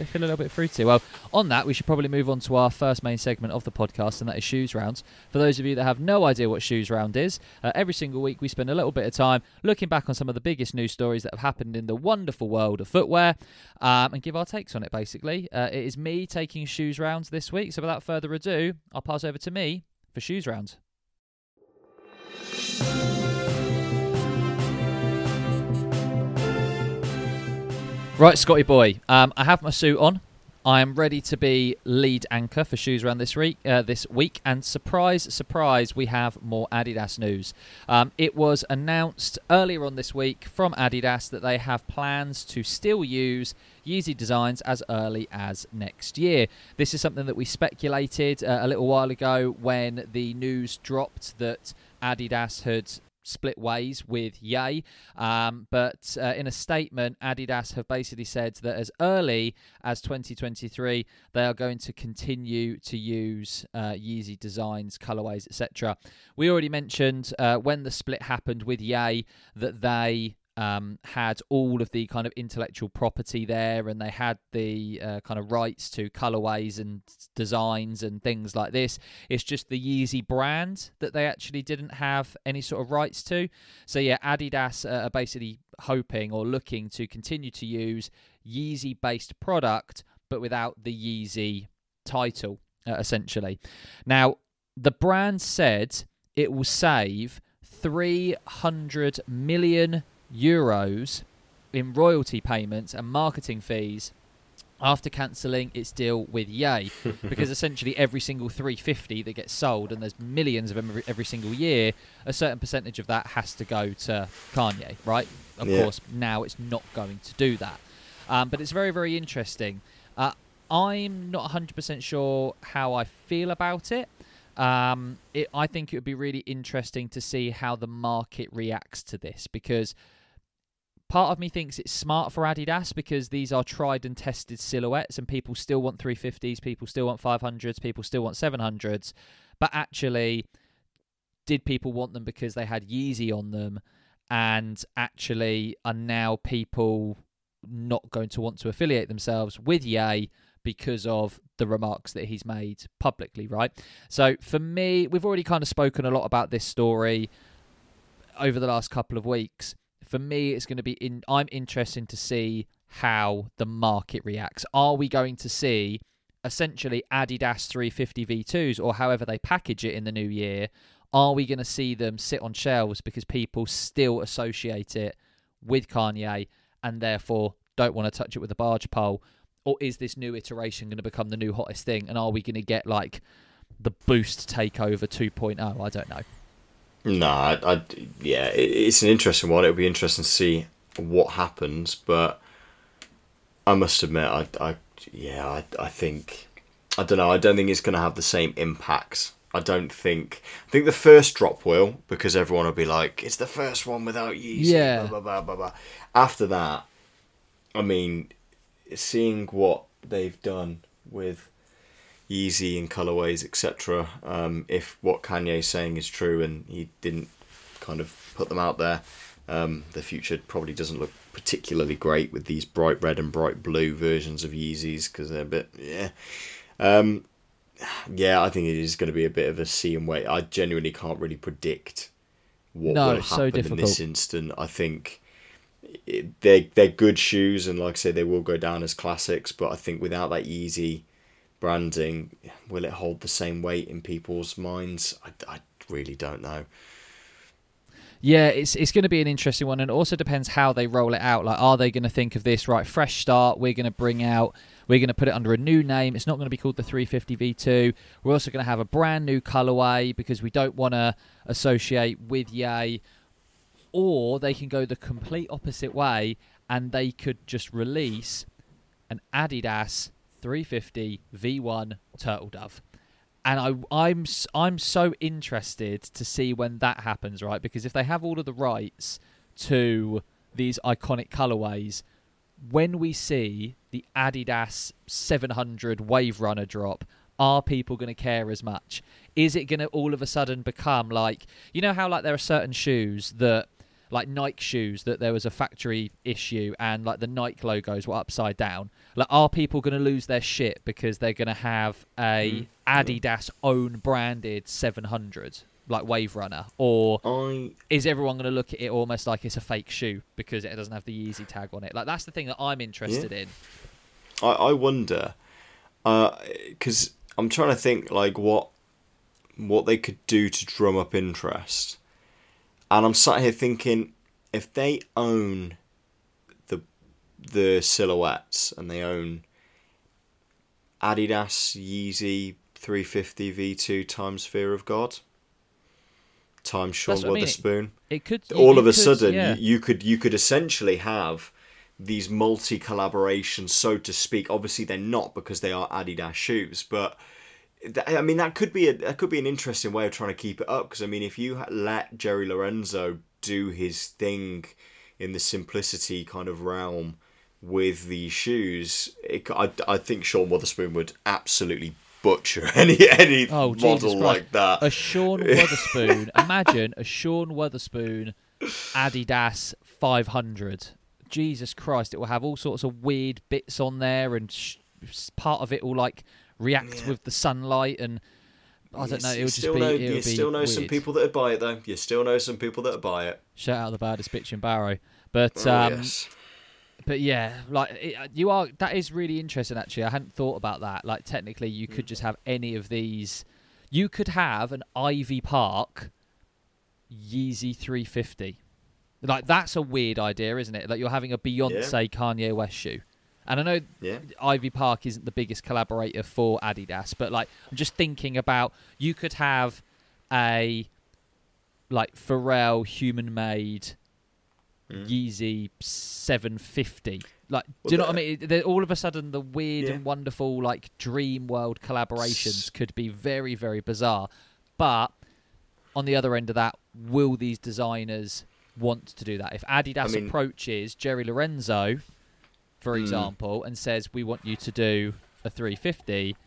Feel a little bit fruity. Well, on that, we should probably move on to our first main segment of the podcast, and that is shoes rounds. For those of you that have no idea what shoes round is, uh, every single week we spend a little bit of time looking back on some of the biggest news stories that have happened in the wonderful world of footwear, um, and give our takes on it. Basically, uh, it is me taking shoes rounds this week. So without further ado, I'll pass over to me for shoes rounds. Right, Scotty boy. Um, I have my suit on. I am ready to be lead anchor for shoes around this week. Uh, this week, and surprise, surprise, we have more Adidas news. Um, it was announced earlier on this week from Adidas that they have plans to still use Yeezy designs as early as next year. This is something that we speculated uh, a little while ago when the news dropped that Adidas had split ways with Ye. Um, but uh, in a statement, Adidas have basically said that as early as 2023, they are going to continue to use uh, Yeezy designs, colorways, etc. We already mentioned uh, when the split happened with Ye that they um, had all of the kind of intellectual property there, and they had the uh, kind of rights to colorways and designs and things like this. It's just the Yeezy brand that they actually didn't have any sort of rights to. So yeah, Adidas are basically hoping or looking to continue to use Yeezy-based product, but without the Yeezy title, uh, essentially. Now, the brand said it will save 300 million euros in royalty payments and marketing fees after cancelling its deal with Ye, because essentially every single 350 that gets sold, and there's millions of them every, every single year, a certain percentage of that has to go to Kanye, right? Of Yeah. course, now it's not going to do that. Um, but it's very, very interesting. Uh, I'm not 100% sure how I feel about it. Um, it. I think it would be really interesting to see how the market reacts to this because part of me thinks it's smart for Adidas because these are tried and tested silhouettes and people still want 350s, people still want 500s, people still want 700s. But actually, did people want them because they had Yeezy on them and actually are now people not going to want to affiliate themselves with Ye because of the remarks that he's made publicly, right? So for me, we've already kind of spoken a lot about this story over the last couple of weeks. For me, it's going to be in. I'm interested to see how the market reacts. Are we going to see essentially Adidas 350 V2s or however they package it in the new year, are we going to see them sit on shelves because people still associate it with Kanye and therefore don't want to touch it with a barge pole? Or is this new iteration going to become the new hottest thing? And are we going to get like the Boost takeover 2.0? I don't know. No, I, I, yeah, it, it's an interesting one. It'll be interesting to see what happens, but I must admit, I, I yeah, I, I think, I don't know. I don't think it's going to have the same impacts. I don't think. I think the first drop will because everyone will be like, "It's the first one without Yeezy." Yeah. Blah, blah, blah, blah, blah. After that, I mean, seeing what they've done with Yeezy and colorways, etc. Um, if what Kanye's saying is true and he didn't kind of put them out there, um, the future probably doesn't look particularly great with these bright red and bright blue versions of Yeezys because they're a bit yeah. Um, yeah, I think it is going to be a bit of a see and wait. I genuinely can't really predict what No, will happen so in this instant. I think it, they're they're good shoes, and like I say, they will go down as classics. But I think without that Yeezy branding, will it hold the same weight in people's minds? I, I really don't know. Yeah, it's it's going to be an interesting one, and it also depends how they roll it out. Like, are they going to think of this right? Fresh start. We're going to bring out. We're going to put it under a new name. It's not going to be called the 350 V2. We're also going to have a brand new colorway because we don't want to associate with Yay. Or they can go the complete opposite way, and they could just release an Adidas 350 V1 Turtle Dove and I, I'm I'm so interested to see when that happens, right? Because if they have all of the rights to these iconic colorways, when we see the Adidas 700 Wave Runner drop, are people going to care as much? Is it going to all of a sudden become like you know how like there are certain shoes that like Nike shoes that there was a factory issue and like the Nike logos were upside down. Like, are people going to lose their shit because they're going to have a mm, Adidas own branded 700 like Wave Runner, or I is everyone going to look at it almost like it's a fake shoe because it doesn't have the Yeezy tag on it? Like that's the thing that I'm interested in. I, I wonder uh, because I'm trying to think like what what they could do to drum up interest, and I'm sat here thinking if they own the the silhouettes and they own Adidas Yeezy 350 V2 times Fear of God times Sean what I mean. Wotherspoon It could all it of a could- sudden yeah. you, you could you could essentially have these multi collaborations so to speak obviously they're not because they are adidas shoes but i mean that could be a that could be an interesting way of trying to keep it up because i mean if you let jerry lorenzo do his thing in the simplicity kind of realm with these shoes it, I, I think sean wotherspoon would absolutely butcher any any Oh, model like that a Sean Wotherspoon. imagine a Sean Wotherspoon Adidas 500. Jesus Christ! It will have all sorts of weird bits on there, and sh- part of it will like react Yeah. with the sunlight, and I don't know. It would just be. know, it you still know some people that buy it though. You still know some people that buy it. Shout out the baddest bitch in Barrow, but Oh, um, yes. but yeah, like it, you are. That is really interesting. Actually, I hadn't thought about that. Like technically, you Mm. could just have any of these. You could have an Ivy Park Yeezy 350. Like that's a weird idea, isn't it? Like you're having a Beyonce Kanye West shoe. And I know Yeah. Ivy Park isn't the biggest collaborator for Adidas, but like I'm just thinking about you could have a like Pharrell human made Mm. Yeezy 750. Like, do you know what I mean? They're, all of a sudden, the weird Yeah. and wonderful like dream world collaborations could be very, very bizarre. But on the other end of that, will these designers want to do that? If Adidas mean- approaches Jerry Lorenzo, for Hmm. example, and says, "We want you to do a 350,"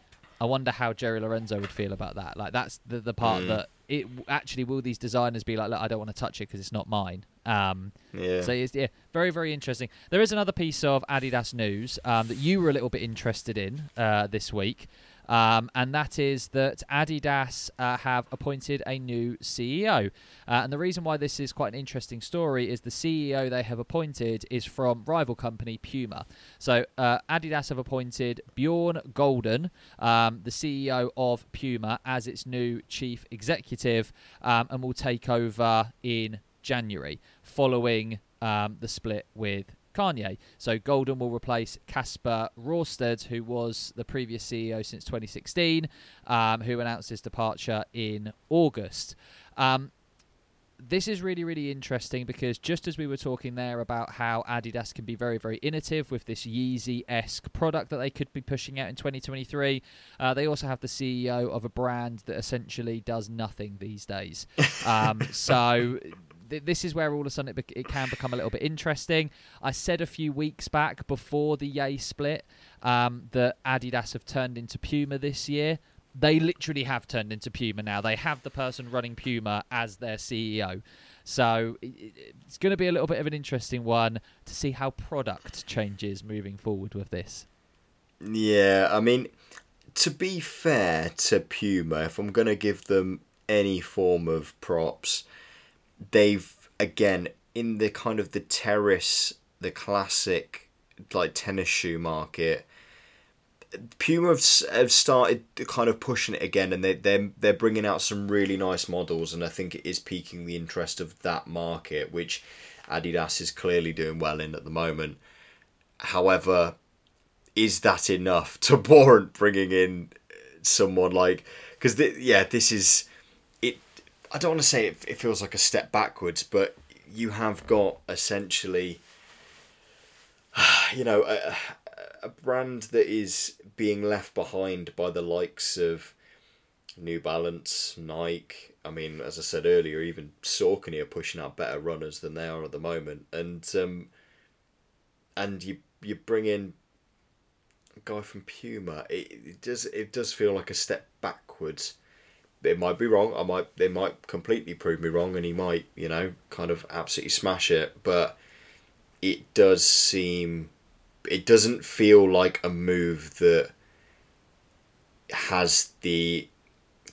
I wonder how Jerry Lorenzo would feel about that. Like, that's the the part Mm. that it actually will these designers be like, "Look, I don't want to touch it because it's not mine." Um, Yeah. so it's yeah, very very interesting. There is another piece of Adidas news um, that you were a little bit interested in uh, this week. Um, and that is that Adidas uh, have appointed a new CEO. Uh, and the reason why this is quite an interesting story is the CEO they have appointed is from rival company Puma. So uh, Adidas have appointed Bjorn Gulden, um, the CEO of Puma, as its new chief executive, um, and will take over in January following um, the split with Kanye. So Gulden will replace Kasper Rorsted, who was the previous CEO since 2016, um, who announced his departure in August. Um, this is really, really interesting because just as we were talking there about how Adidas can be very, very innovative with this Yeezy esque product that they could be pushing out in 2023, uh, they also have the CEO of a brand that essentially does nothing these days. Um, so th- this is where all of a sudden it, be- it can become a little bit interesting. I said a few weeks back before the Yay split um, that Adidas have turned into Puma this year. They literally have turned into Puma now. They have the person running Puma as their CEO. So it's going to be a little bit of an interesting one to see how product changes moving forward with this. Yeah, I mean, to be fair to Puma, if I'm going to give them any form of props, they've again in the kind of the terrace, the classic like tennis shoe market. Puma have, have started kind of pushing it again, and they they're they're bringing out some really nice models, and I think it is piquing the interest of that market, which Adidas is clearly doing well in at the moment. However, is that enough to warrant bringing in someone like? Because yeah, this is I don't want to say it, it feels like a step backwards, but you have got essentially, you know, a, a brand that is being left behind by the likes of New Balance, Nike. I mean, as I said earlier, even Saucony are pushing out better runners than they are at the moment, and um, and you you bring in a guy from Puma. It, it does it does feel like a step backwards it might be wrong. I might they might completely prove me wrong, and he might you know kind of absolutely smash it. But it does seem it doesn't feel like a move that has the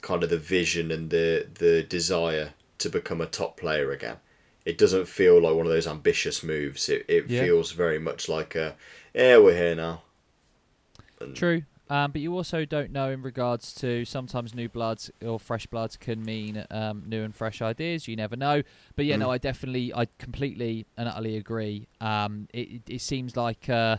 kind of the vision and the the desire to become a top player again. It doesn't feel like one of those ambitious moves. It it yeah. feels very much like a yeah we're here now. And True. Um, but you also don't know in regards to sometimes new bloods or fresh bloods can mean um, new and fresh ideas. You never know. But yeah, mm. no, I definitely, I completely and utterly agree. Um, it, it seems like uh,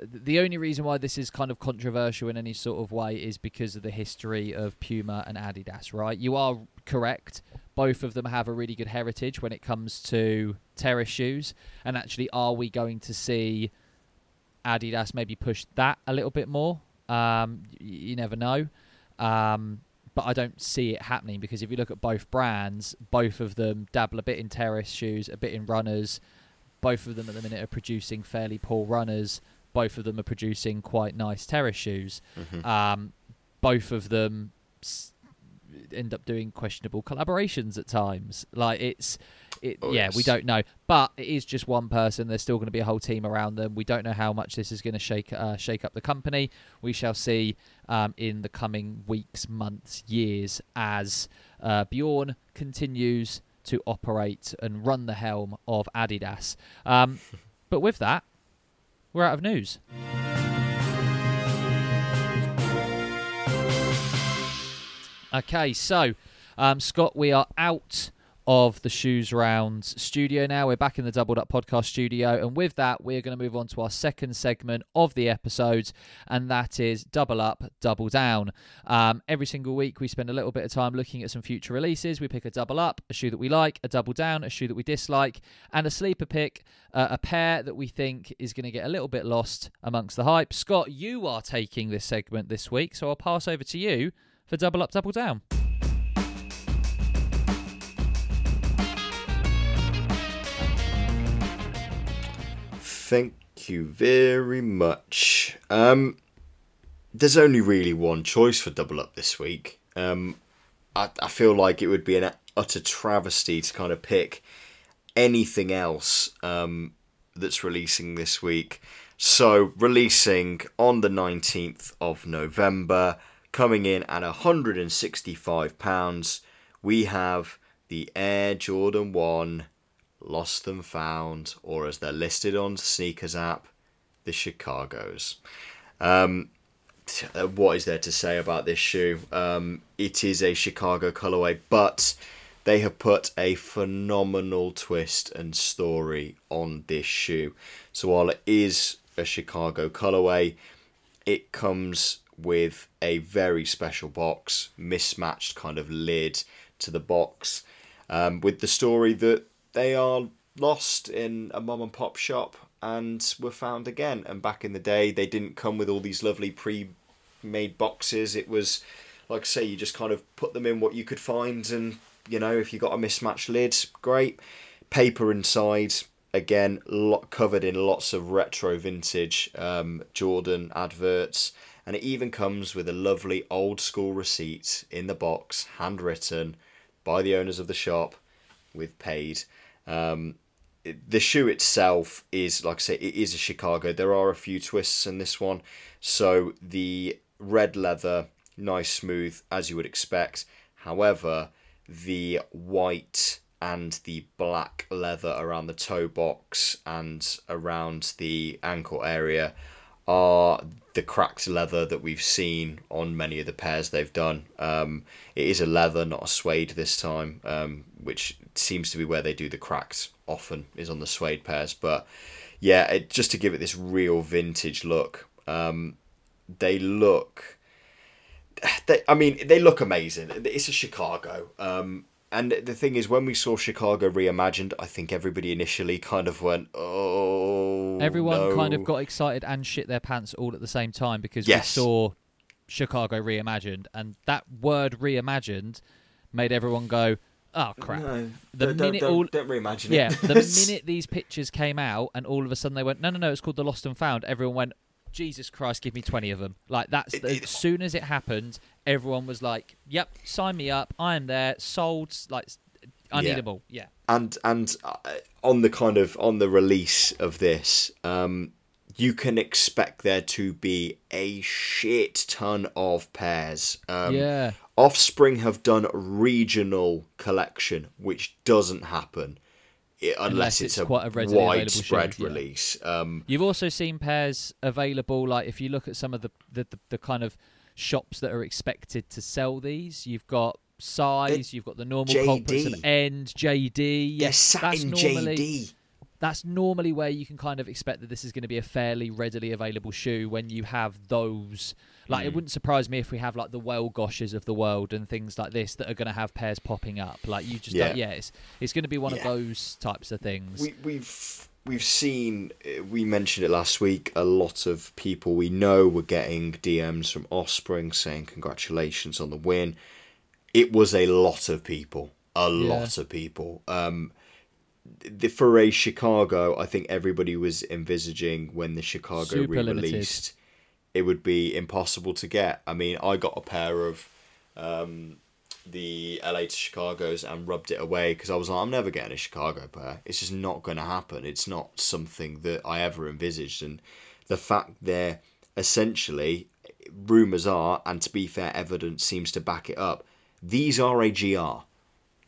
the only reason why this is kind of controversial in any sort of way is because of the history of Puma and Adidas, right? You are correct. Both of them have a really good heritage when it comes to terrace shoes. And actually, are we going to see Adidas maybe push that a little bit more? Um, you never know. Um, but I don't see it happening because if you look at both brands, both of them dabble a bit in terrace shoes, a bit in runners. Both of them at the minute are producing fairly poor runners. Both of them are producing quite nice terrace shoes. Mm-hmm. Um, both of them end up doing questionable collaborations at times. Like it's, it, oh, yeah, yes. we don't know, but it is just one person. There's still going to be a whole team around them. We don't know how much this is going to shake uh, shake up the company. We shall see um, in the coming weeks, months, years as uh, Bjorn continues to operate and run the helm of Adidas. Um, but with that, we're out of news. Okay, so um, Scott, we are out of the Shoes Rounds studio now. We're back in the Doubled Up podcast studio, and with that, we're going to move on to our second segment of the episodes, and that is Double Up, Double Down. Um, every single week, we spend a little bit of time looking at some future releases. We pick a double up, a shoe that we like, a double down, a shoe that we dislike, and a sleeper pick, uh, a pair that we think is going to get a little bit lost amongst the hype. Scott, you are taking this segment this week, so I'll pass over to you for Double Up, Double Down. Thank you very much. Um, there's only really one choice for Double Up this week. Um, I, I feel like it would be an utter travesty to kind of pick anything else um, that's releasing this week. So, releasing on the 19th of November, coming in at £165, we have the Air Jordan 1 Lost and Found, or as they're listed on Sneakers app, the Chicago's. Um, uh, what is there to say about this shoe? Um, it is a Chicago colorway, but they have put a phenomenal twist and story on this shoe. So while it is a Chicago colorway, it comes with a very special box, mismatched kind of lid to the box, um, with the story that they are lost in a mom and pop shop and were found again. And back in the day, they didn't come with all these lovely pre made boxes. It was, like I say, you just kind of put them in what you could find, and you know, if you got a mismatched lid, great. Paper inside, again, lot covered in lots of retro vintage um, Jordan adverts, and it even comes with a lovely old school receipt in the box, handwritten by the owners of the shop, with paid. Um, the shoe itself is like I say, it is a Chicago. There are a few twists in this one. So the red leather, nice smooth as you would expect. However, the white and the black leather around the toe box and around the ankle area are the cracked leather that we've seen on many of the pairs they've done. Um, it is a leather, not a suede this time, um, which seems to be where they do the cracks often is on the suede pairs. But yeah, it, just to give it this real vintage look. Um, they look. They, I mean, they look amazing. It's a Chicago. Um, and the thing is, when we saw Chicago reimagined, I think everybody initially kind of went, "Oh." Everyone no. kind of got excited and shit their pants all at the same time because Yes. we saw Chicago reimagined, and that word reimagined made everyone go, "Oh crap!" No, The don't, minute don't, all- don't reimagine Yeah, it. Yeah, the minute these pictures came out, and all of a sudden they went, "No, no, no! It's called the Lost and Found." Everyone went, "Jesus Christ, give me twenty of them!" Like that's It- the, it- as soon as it happened, everyone was like, "Yep, sign me up! I am there, sold." Like, I Yeah. need them all. Yeah, and and uh, on the kind of on the release of this um you can expect there to be a shit ton of pairs um yeah. offspring have done regional collection which doesn't happen i- unless, Unless it's, it's a quite a readily available widespread yeah. release um You've also seen pairs available. Like if you look at some of the the, the, the kind of shops that are expected to sell these, you've got size, you've got the normal culprits of JD. end, JD. Yes, that's normally jd that's normally where you can kind of expect that this is going to be a fairly readily available shoe when you have those. Like Hmm. it wouldn't surprise me if we have like the Wellgoshes of the world and things like this that are going to have pairs popping up. Like you just Yeah. don't, yeah, it's it's going to be one of those types of things. we, we've we've seen uh, we mentioned it last week a lot of people we know were getting dms from offspring saying congratulations on the win. It was a lot of people a lot of people. Um the for a chicago i think everybody was envisaging when the chicago Super re-released it would be impossible to get. I mean i got a pair of um the LA to Chicago's and rubbed it away because I was like, I'm never getting a Chicago pair. It's just not going to happen. It's not something that I ever envisaged. And the fact they're essentially, rumours are, and to be fair, evidence seems to back it up, these are a GR.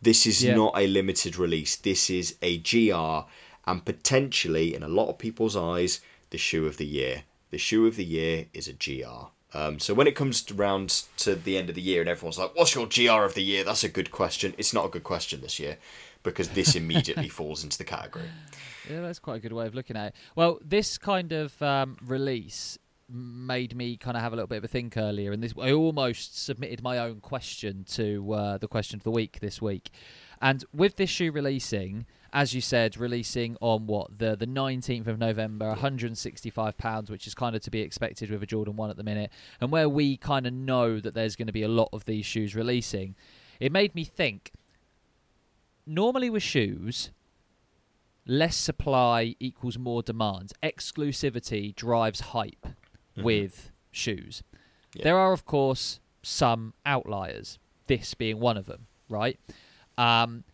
This is Yeah. not a limited release. This is a GR and potentially, in a lot of people's eyes, the shoe of the year. The shoe of the year is a GR. Um, so when it comes to round to the end of the year and everyone's like, "What's your GR of the year?" That's a good question. It's not a good question this year because this immediately falls into the category. Yeah, that's quite a good way of looking at it. Well, this kind of um, release made me kind of have a little bit of a think earlier, and this I almost submitted my own question to uh, the question of the week this week. And with this shoe releasing, as you said, releasing on what the the nineteenth of November, 165 pounds, which is kind of to be expected with a Jordan One at the minute, and where we kind of know that there's going to be a lot of these shoes releasing, it made me think. Normally with shoes, less supply equals more demand. Exclusivity drives hype with shoes. Yeah. There are, of course, some outliers, this being one of them, right? Um,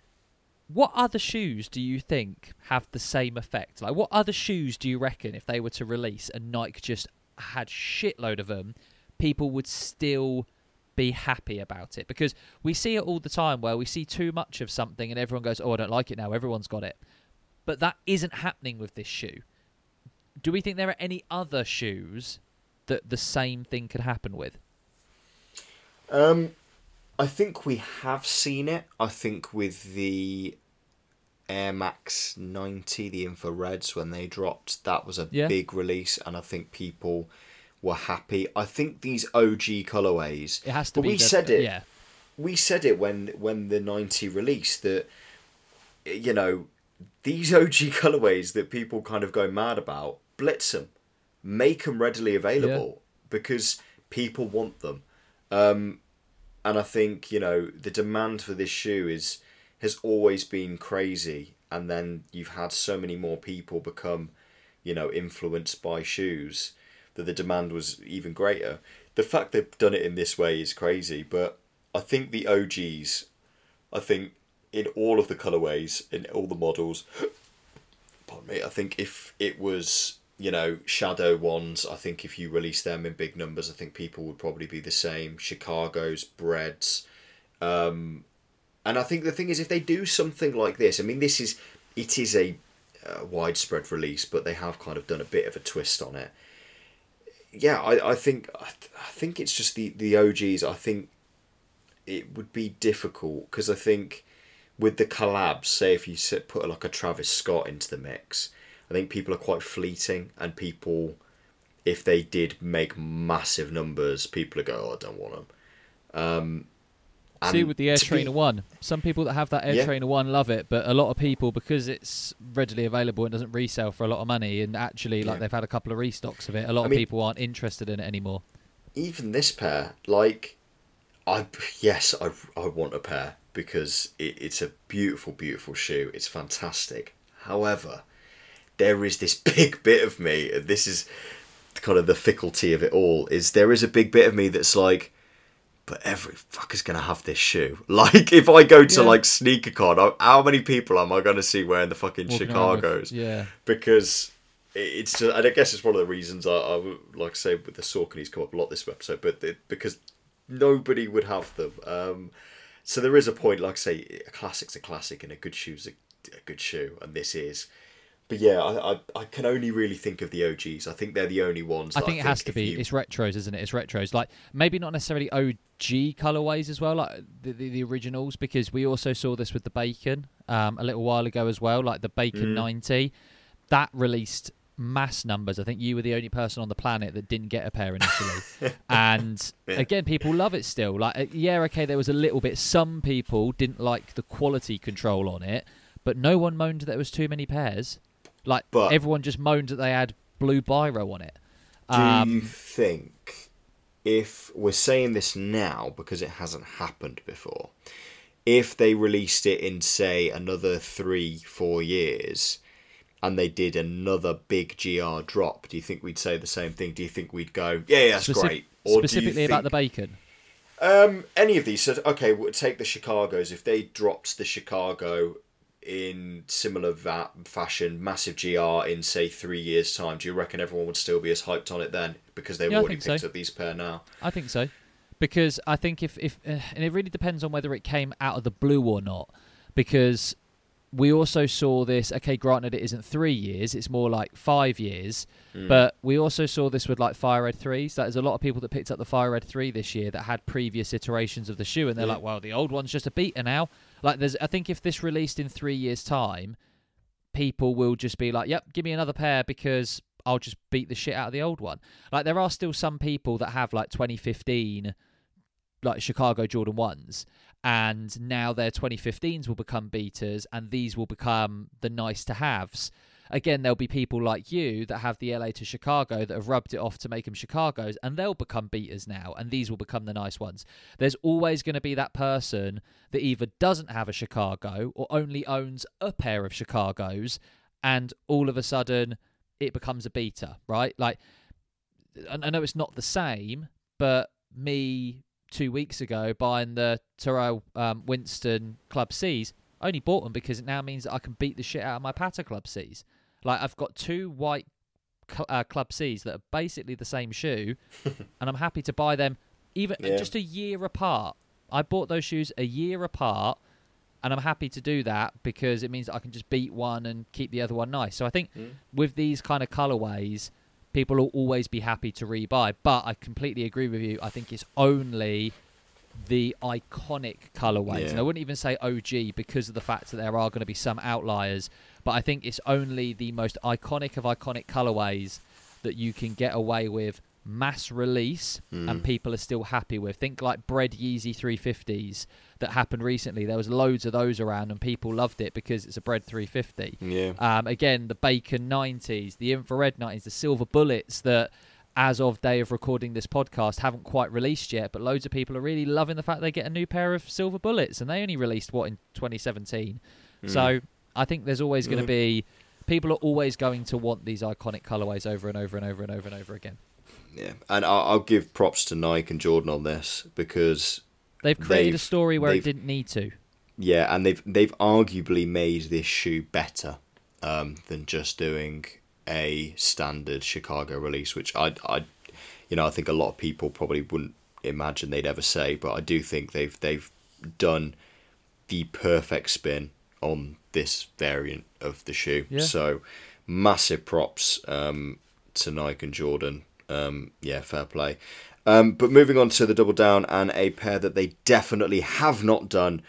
what other shoes do you think have the same effect? Like, what other shoes do you reckon if they were to release and Nike just had shitload of them, people would still be happy about it? Because we see it all the time where we see too much of something and everyone goes, "Oh, I don't like it now. Everyone's got it," but that isn't happening with this shoe. Do we think there are any other shoes that the same thing could happen with? Um, I think we have seen it. I think with the Air Max 90, the infrareds, when they dropped, that was a Yeah. big release, and I think people were happy. I think these OG colorways. It has to But be. we the- said it. Yeah, We said it when when the 90 released that you know these OG colorways that people kind of go mad about, blitz them, make them readily available because people want them. Um, and I think you know the demand for this shoe is has always been crazy, and then you've had so many more people become, you know, influenced by shoes that the demand was even greater. The fact they've done it in this way is crazy, but I think the OGs, I think in all of the colorways, in all the models, pardon me, I think if it was you know shadow ones, I think if you release them in big numbers, I think people would probably be the same. Chicago's, breads, um, and I think the thing is if they do something like this, I mean this is it is a uh, widespread release, but they have kind of done a bit of a twist on it. Yeah, I, I think I, th- I think it's just the the OGs. I think it would be difficult because I think with the collabs, say if you put like a Travis Scott into the mix, I think people are quite fleeting, and people, if they did make massive numbers, people would go, "Oh, I don't want them." Um, See with the Air to be- Trainer One, some people that have that Air Yeah. Trainer One love it, but a lot of people because it's readily available and doesn't resell for a lot of money, and actually like Yeah. they've had a couple of restocks of it, a lot I of mean- people aren't interested in it anymore. even this pair, like, I yes, I I want a pair because it, it's a beautiful, beautiful shoe. It's fantastic. However, there is this big bit of me, and this is kind of the fickleness of it all. Is there is a big bit of me that's like, but every fucker's gonna have this shoe. Like, if I go to Yeah. like SneakerCon, how- how many people am I gonna see wearing the fucking Walking around with- Chicago's? yeah, because it's just, and I guess it's one of the reasons I, I like to say with the Sauconys come up a lot this episode, but it, because nobody would have them. Um, so there is a point, like I say, a classic's a classic, and a good shoe's a, a good shoe, and this is. But yeah, I, I I can only really think of the OGs. I think they're the only ones. I think it has to be. you- It's retros, isn't it? It's retros. Like maybe not necessarily OG colorways as well, like the, the, the originals, because we also saw this with the Bacon um, a little while ago as well, like the Bacon Mm. 90. That released mass numbers. I think you were the only person on the planet that didn't get a pair initially. and Yeah. again, people love it still. Like, uh, yeah, okay, there was a little bit. Some people didn't like the quality control on it, but no one moaned that there was too many pairs. Like, But- everyone just moaned that they had blue biro on it. Do Um, you think if we're saying this now because it hasn't happened before, if they released it in say another three, four years, and they did another big GR drop, do you think we'd say the same thing? Do you think we'd go, yeah, yeah, that's Specif- great? Or do specifically about the bacon. um, any of these. So, okay, we'll take the Chicago's. If they dropped the Chicago in similar va- fashion, massive GR in say three years' time, do you reckon everyone would still be as hyped on it then because they've Yeah, already think so. picked up these pair now? I think so, because I think if if uh, and it really depends on whether it came out of the blue or not, because we also saw this. Okay, granted, it isn't three years; it's more like five years. But we also saw this with like Fire Red threes. That there's a lot of people that picked up the Fire Red three this year that had previous iterations of the shoe, and they're Yeah. like, "Well, the old one's just a beater now." Like, there's. I think if this released in three years' time, people will just be like, "Yep, give me another pair because I'll just beat the shit out of the old one." Like, there are still some people that have like 2015, like Chicago Jordan ones, and now their 2015s will become beaters, and these will become the nice to haves. Again, there'll be people like you that have the LA to Chicago that have rubbed it off to make them Chicago's, and they'll become beaters now, and these will become the nice ones. There's always going to be that person that either doesn't have a Chicago or only owns a pair of Chicago's, and all of a sudden it becomes a beater, right? Like, I know it's not the same, but me two weeks ago buying the Tyrrell um, Winston Club C's, I only bought them because it now means that I can beat the shit out of my Patta Club C's. Like I've got two white cl- uh, Club C's that are basically the same shoe, and I'm happy to buy them even Yeah. just a year apart. I bought those shoes a year apart, and I'm happy to do that because it means that I can just beat one and keep the other one nice. So I think Mm. with these kind of colorways, people will always be happy to rebuy. But I completely agree with you. I think it's only the iconic colorways, Yeah. and I wouldn't even say OG because of the fact that there are going to be some outliers. But I think it's only the most iconic of iconic colorways that you can get away with mass release and Mm. people are still happy with. Think like Bread Yeezy 350s that happened recently. There was loads of those around and people loved it because it's a Bread 350. Yeah. Um, again, the Bacon 90s, the Infrared 90s, the Silver Bullets that, as of day of recording this podcast, haven't quite released yet. But loads of people are really loving the fact they get a new pair of Silver Bullets, and they only released what in 2017. Mm. So I think there's always going to Mhm. be people are always going to want these iconic colorways over and over and over and over and over again. Yeah, and I'll, I'll give props to Nike and Jordan on this because They've created a They've- story where it didn't need to. yeah, and they've they've arguably made this shoe better um, than just doing a standard Chicago release, which I I you know I think a lot of people probably wouldn't imagine they'd ever say, but I do think they've they've done the perfect spin on this variant of the shoe. Yeah. So massive props um, to Nike and Jordan. Um, yeah, fair play. Um, but moving on to the double down and a pair that they definitely have not done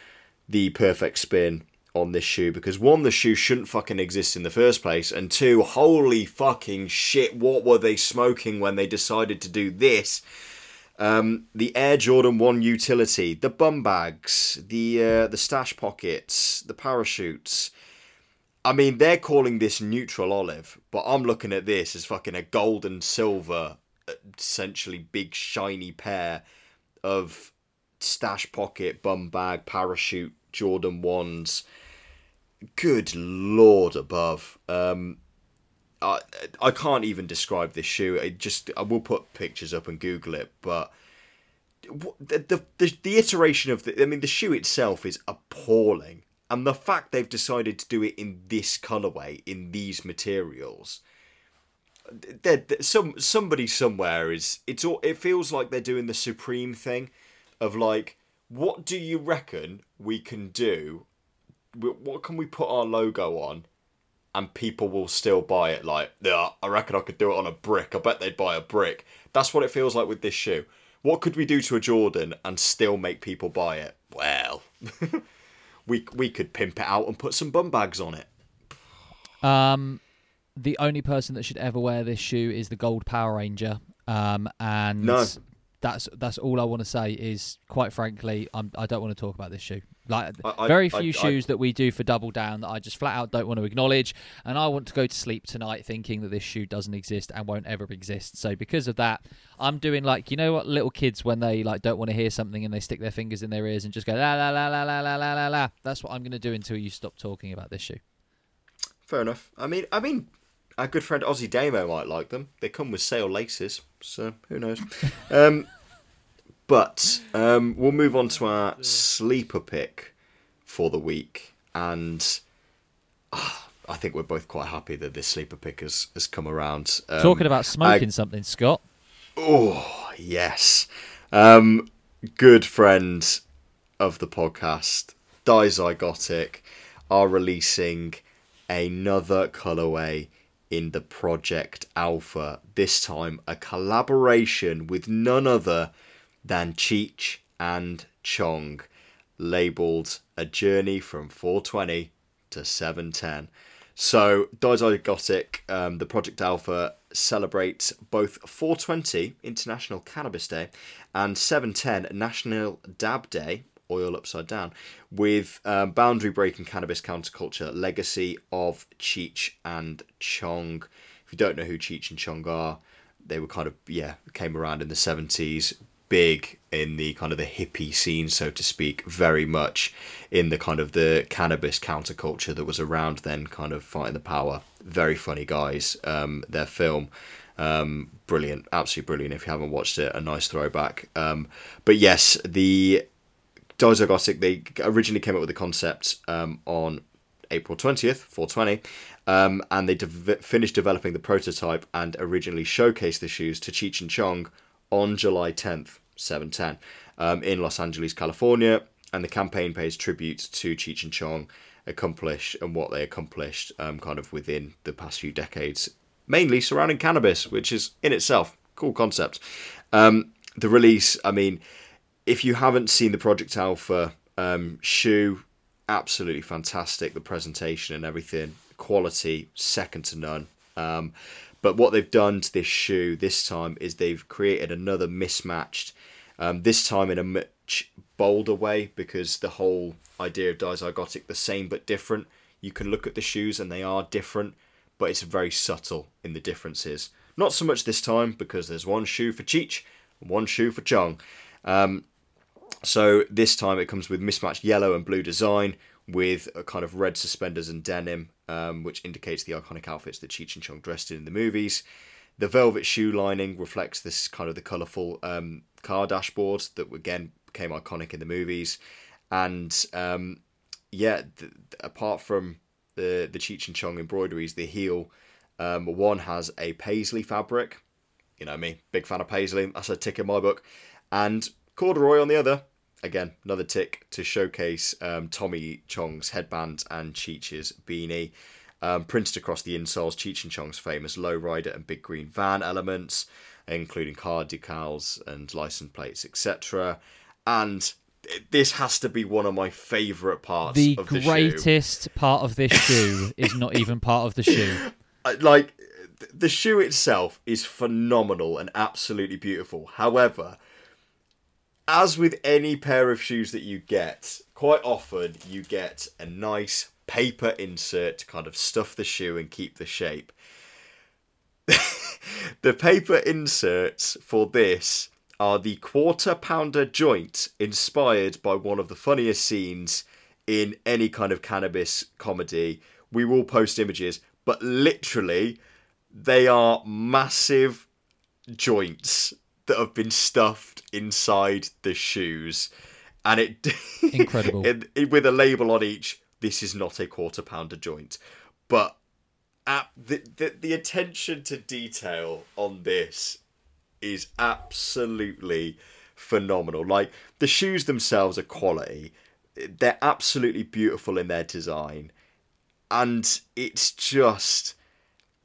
the perfect spin on this shoe because one, the shoe shouldn't fucking exist in the first place, and two, holy fucking shit, what were they smoking when they decided to do this? Um, the Air Jordan One utility, the bum bags, the uh, the stash pockets, the parachutes. I mean, they're calling this neutral olive, but I'm looking at this as fucking a gold and silver, essentially big shiny pair of stash pocket, bum bag, parachute, Jordan ones. Good lord above. Um, I I can't even describe this shoe. It just I will put pictures up and Google it, but the the the, the iteration of the I mean the shoe itself is appalling, and the fact they've decided to do it in this colorway in these materials. There, there- some somebody somewhere is it's all it feels like they're doing the supreme thing of like what do you reckon we can do what can we put our logo on and people will still buy it like yeah i reckon i could do it on a brick i bet they'd buy a brick that's what it feels like with this shoe what could we do to a jordan and still make people buy it well we we could pimp it out and put some bum bags on it Um, the only person that should ever wear this shoe is the Gold Power Ranger. Um, and No. That's that's all I want to say. Is quite frankly, I'm, I don't want to talk about this shoe. Like I- very I- few I- shoes that we do for Double Down that I just flat out don't want to acknowledge, and I want to go to sleep tonight thinking that this shoe doesn't exist and won't ever exist. So because of that, I'm doing like you know what little kids when they like don't want to hear something and they stick their fingers in their ears and just go la la la la la la la la la. That's what I'm going to do until you stop talking about this shoe. fair enough i mean i mean our good friend Ozzy Damo might like them. They come with sail laces, so who knows. um, but um, we'll move on to our sleeper pick for the week, and ah, I think we're both quite happy that this sleeper pick has, has come around. Um, Talking about smoking something, Scott. Oh, yes. Um, good friend of the podcast, Dizygotic, are releasing another colorway in the Project Alpha. This time, a collaboration with none other than Cheech and Chong, labeled A Journey from 420 to 710. So, Dizygotic, um, the Project Alpha, celebrates both 420 International Cannabis Day and 710 National Dab Day, oil upside down, with um, boundary breaking cannabis counterculture legacy of Cheech and Chong. If you don't know who Cheech and Chong are, they were kind of yeah came around in the 70s big in the kind of the hippie scene so to speak very much in the kind of the cannabis counterculture that was around then kind of fighting the power. Very funny guys um their film. Um brilliant absolutely brilliant if you haven't watched it a nice throwback. Um but yes the Dizygotic, they originally came up with the concept um, on April 20th, 420, um, and they de- finished developing the prototype and originally showcased the shoes to Cheech and Chong on July 10th, 710, um, in Los Angeles, California. And the campaign pays tribute to Cheech and Chong accomplished and what they accomplished um, kind of within the past few decades, mainly surrounding cannabis, which is in itself cool concept. Um, the release, I mean, if you haven't seen the Project Alpha um, shoe, absolutely fantastic. The presentation and everything, quality second to none. Um, but what they've done to this shoe this time is they've created another mismatched, um, this time in a much bolder way because the whole idea of dizygotic, the same but different. You can look at the shoes and they are different, but it's very subtle in the differences. Not so much this time because there's one shoe for Cheech one shoe for Chong. Um, so this time it comes with mismatched yellow and blue design with a kind of red suspenders and denim, um, which indicates the iconic outfits that Cheech and Chong dressed in in the movies. The velvet shoe lining reflects this kind of the colourful um, car dashboard that again became iconic in the movies. And um, yeah, th- apart from the the Cheech and Chong embroideries, the heel um, one has a paisley fabric. You know me, big fan of paisley. That's a tick in my book. And corduroy on the other. Again, another tick to showcase um, Tommy Chong's headband and Cheech's beanie. Um, printed across the insoles, Cheech and Chong's famous lowrider and big green van elements, including car decals and license plates, etc. And this has to be one of my favourite parts. The, the greatest shoe. part of this shoe is not even part of the shoe. Like the shoe itself is phenomenal and absolutely beautiful. However, as with any pair of shoes that you get, quite often you get a nice paper insert to kind of stuff the shoe and keep the shape. the paper inserts for this are the quarter pounder joint inspired by one of the funniest scenes in any kind of cannabis comedy. We will post images, but literally, they are massive joints that have been stuffed inside the shoes. And it incredible it, it, with a label on each. This is not a quarter pounder joint, but the, the the attention to detail on this is absolutely phenomenal. Like the shoes themselves are quality. They're absolutely beautiful in their design. And it's just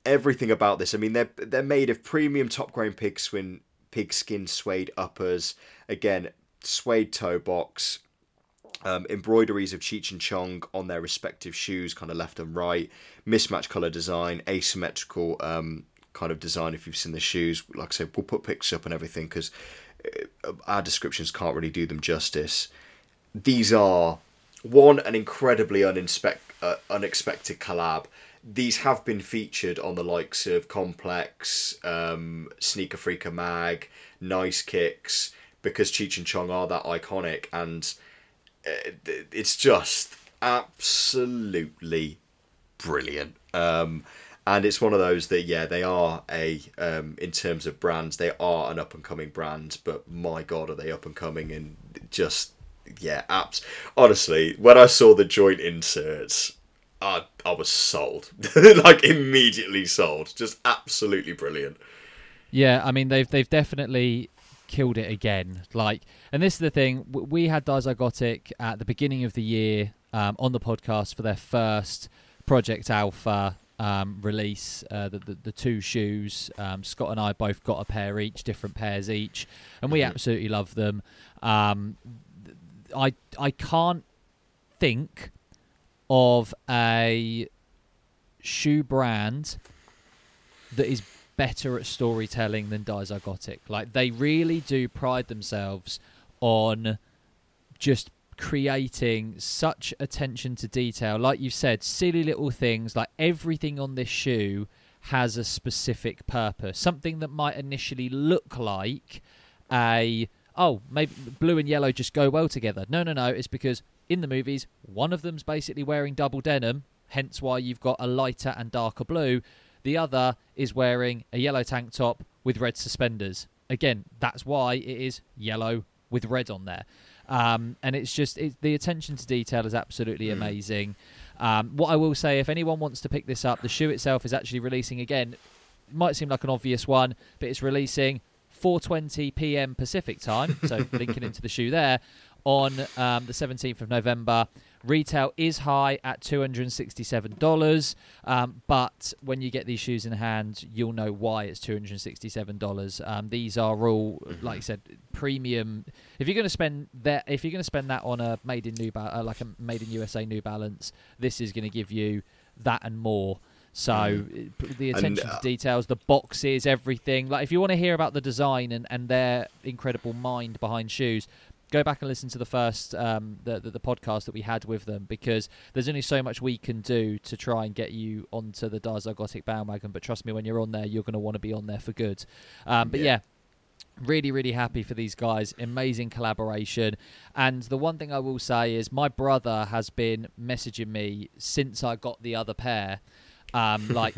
everything about this. I mean, they're they're made of premium top grain pigskin pigskin suede uppers. Again, suede toe box. Um, embroideries of Cheech and Chong on their respective shoes, kind of left and right. Mismatched color design, asymmetrical um, kind of design if you've seen the shoes. Like I said, we'll put pics up and everything because uh, our descriptions can't really do them justice. These are one an incredibly uh, unexpected collab. These have been featured on the likes of Complex, um, Sneaker Freaker Mag, Nice Kicks, because Cheech and Chong are that iconic, and uh, it's just absolutely brilliant. Um, and it's one of those that yeah they are a um, in terms of brands they are an up and coming brand but my god are they up and coming and just yeah apps honestly when i saw the joint inserts i, I was sold like immediately sold just absolutely brilliant yeah i mean they've they've definitely killed it again like and this is the thing we had dizygotic at the beginning of the year um, on the podcast for their first project alpha um, release, uh, the, the, the two shoes. Um, Scott and I both got a pair each, different pairs each, and we mm-hmm. absolutely love them. Um, I I can't think of a shoe brand that is better at storytelling than Dizygotic. Like they really do pride themselves on just creating such attention to detail. Like you said, silly little things like everything on this shoe has a specific purpose. Something that might initially look like a oh, maybe blue and yellow just go well together. No, no, no. It's because in the movies, one of them's basically wearing double denim, hence why you've got a lighter and darker blue. The other is wearing a yellow tank top with red suspenders. Again, that's why it is yellow, with red on there. Um, and it's just it, the attention to detail is absolutely Mm. amazing. Um, what I will say, if anyone wants to pick this up, the shoe itself is actually releasing again. It might seem like an obvious one, but it's releasing 4:20 p.m. Pacific time. So linking into the shoe there on um, the 17th of November. Retail is high at $267, um, but when you get these shoes in hand, you'll know why it's $267. Um, these are all, like I said, premium. If you're going to spend that, if you're going to spend that on a made in New Ba- uh, like a made in USA New Balance, this is going to give you that and more. So the attention uh, to details, the boxes, everything. Like if you want to hear about the design and, and their incredible mind behind shoes, go back and listen to the first um, the, the the podcast that we had with them because there's only so much we can do to try and get you onto the Dizygotic bandwagon. But trust me, when you're on there, you're going to want to be on there for good. Um, but Yeah. yeah. Really, really happy for these guys. Amazing collaboration. And the one thing I will say is my brother has been messaging me since I got the other pair. Um, like,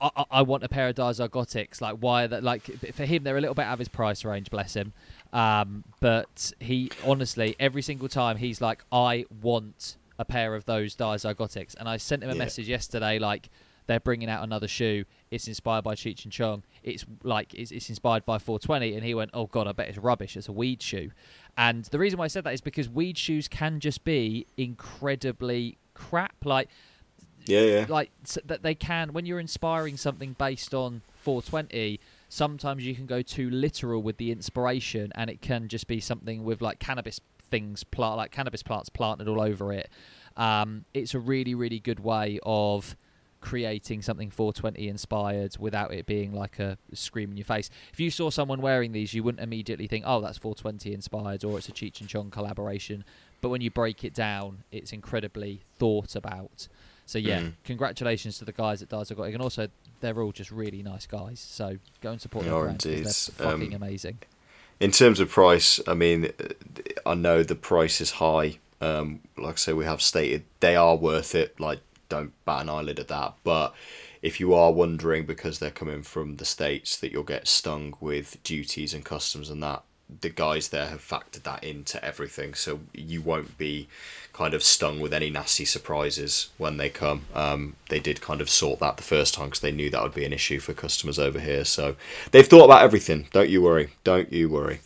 I, I- want a pair of Dizygotics. Like, why are that? Like, for him, they're a little bit out of his price range, bless him. Um, but he, honestly, every single time he's like, I want a pair of those Dizygotics. And I sent him a Yeah. message yesterday, like, they're bringing out another shoe. It's inspired by Cheech and Chong. It's like it's, it's inspired by 420, and he went, "Oh God, I bet it's rubbish. It's a weed shoe." And the reason why I said that is because weed shoes can just be incredibly crap. Like Yeah, yeah. like s that they can when you're inspiring something based on 420 sometimes you can go too literal with the inspiration and it can just be something with like cannabis things plant like cannabis plants planted all over it. Um, it's a really really good way of creating something 420 inspired without it being like a scream in your face. If you saw someone wearing these you wouldn't immediately think oh that's 420 inspired or it's a cheech and chong collaboration. But when you break it down it's incredibly thought about so yeah, Mm. congratulations to the guys at Dizygotic, and also they're all just really nice guys. So go and support They indeed. they're fucking Um, amazing. In terms of price, I mean, I know the price is high. Um, like I say, we have stated they are worth it. Like, don't bat an eyelid at that. But if you are wondering because they're coming from the states that you'll get stung with duties and customs and that, the guys there have factored that into everything, so you won't be kind of stung with any nasty surprises when they come. Um, they did kind of sort that the first time because they knew that would be an issue for customers over here. So they've thought about everything. Don't you worry. Don't you worry.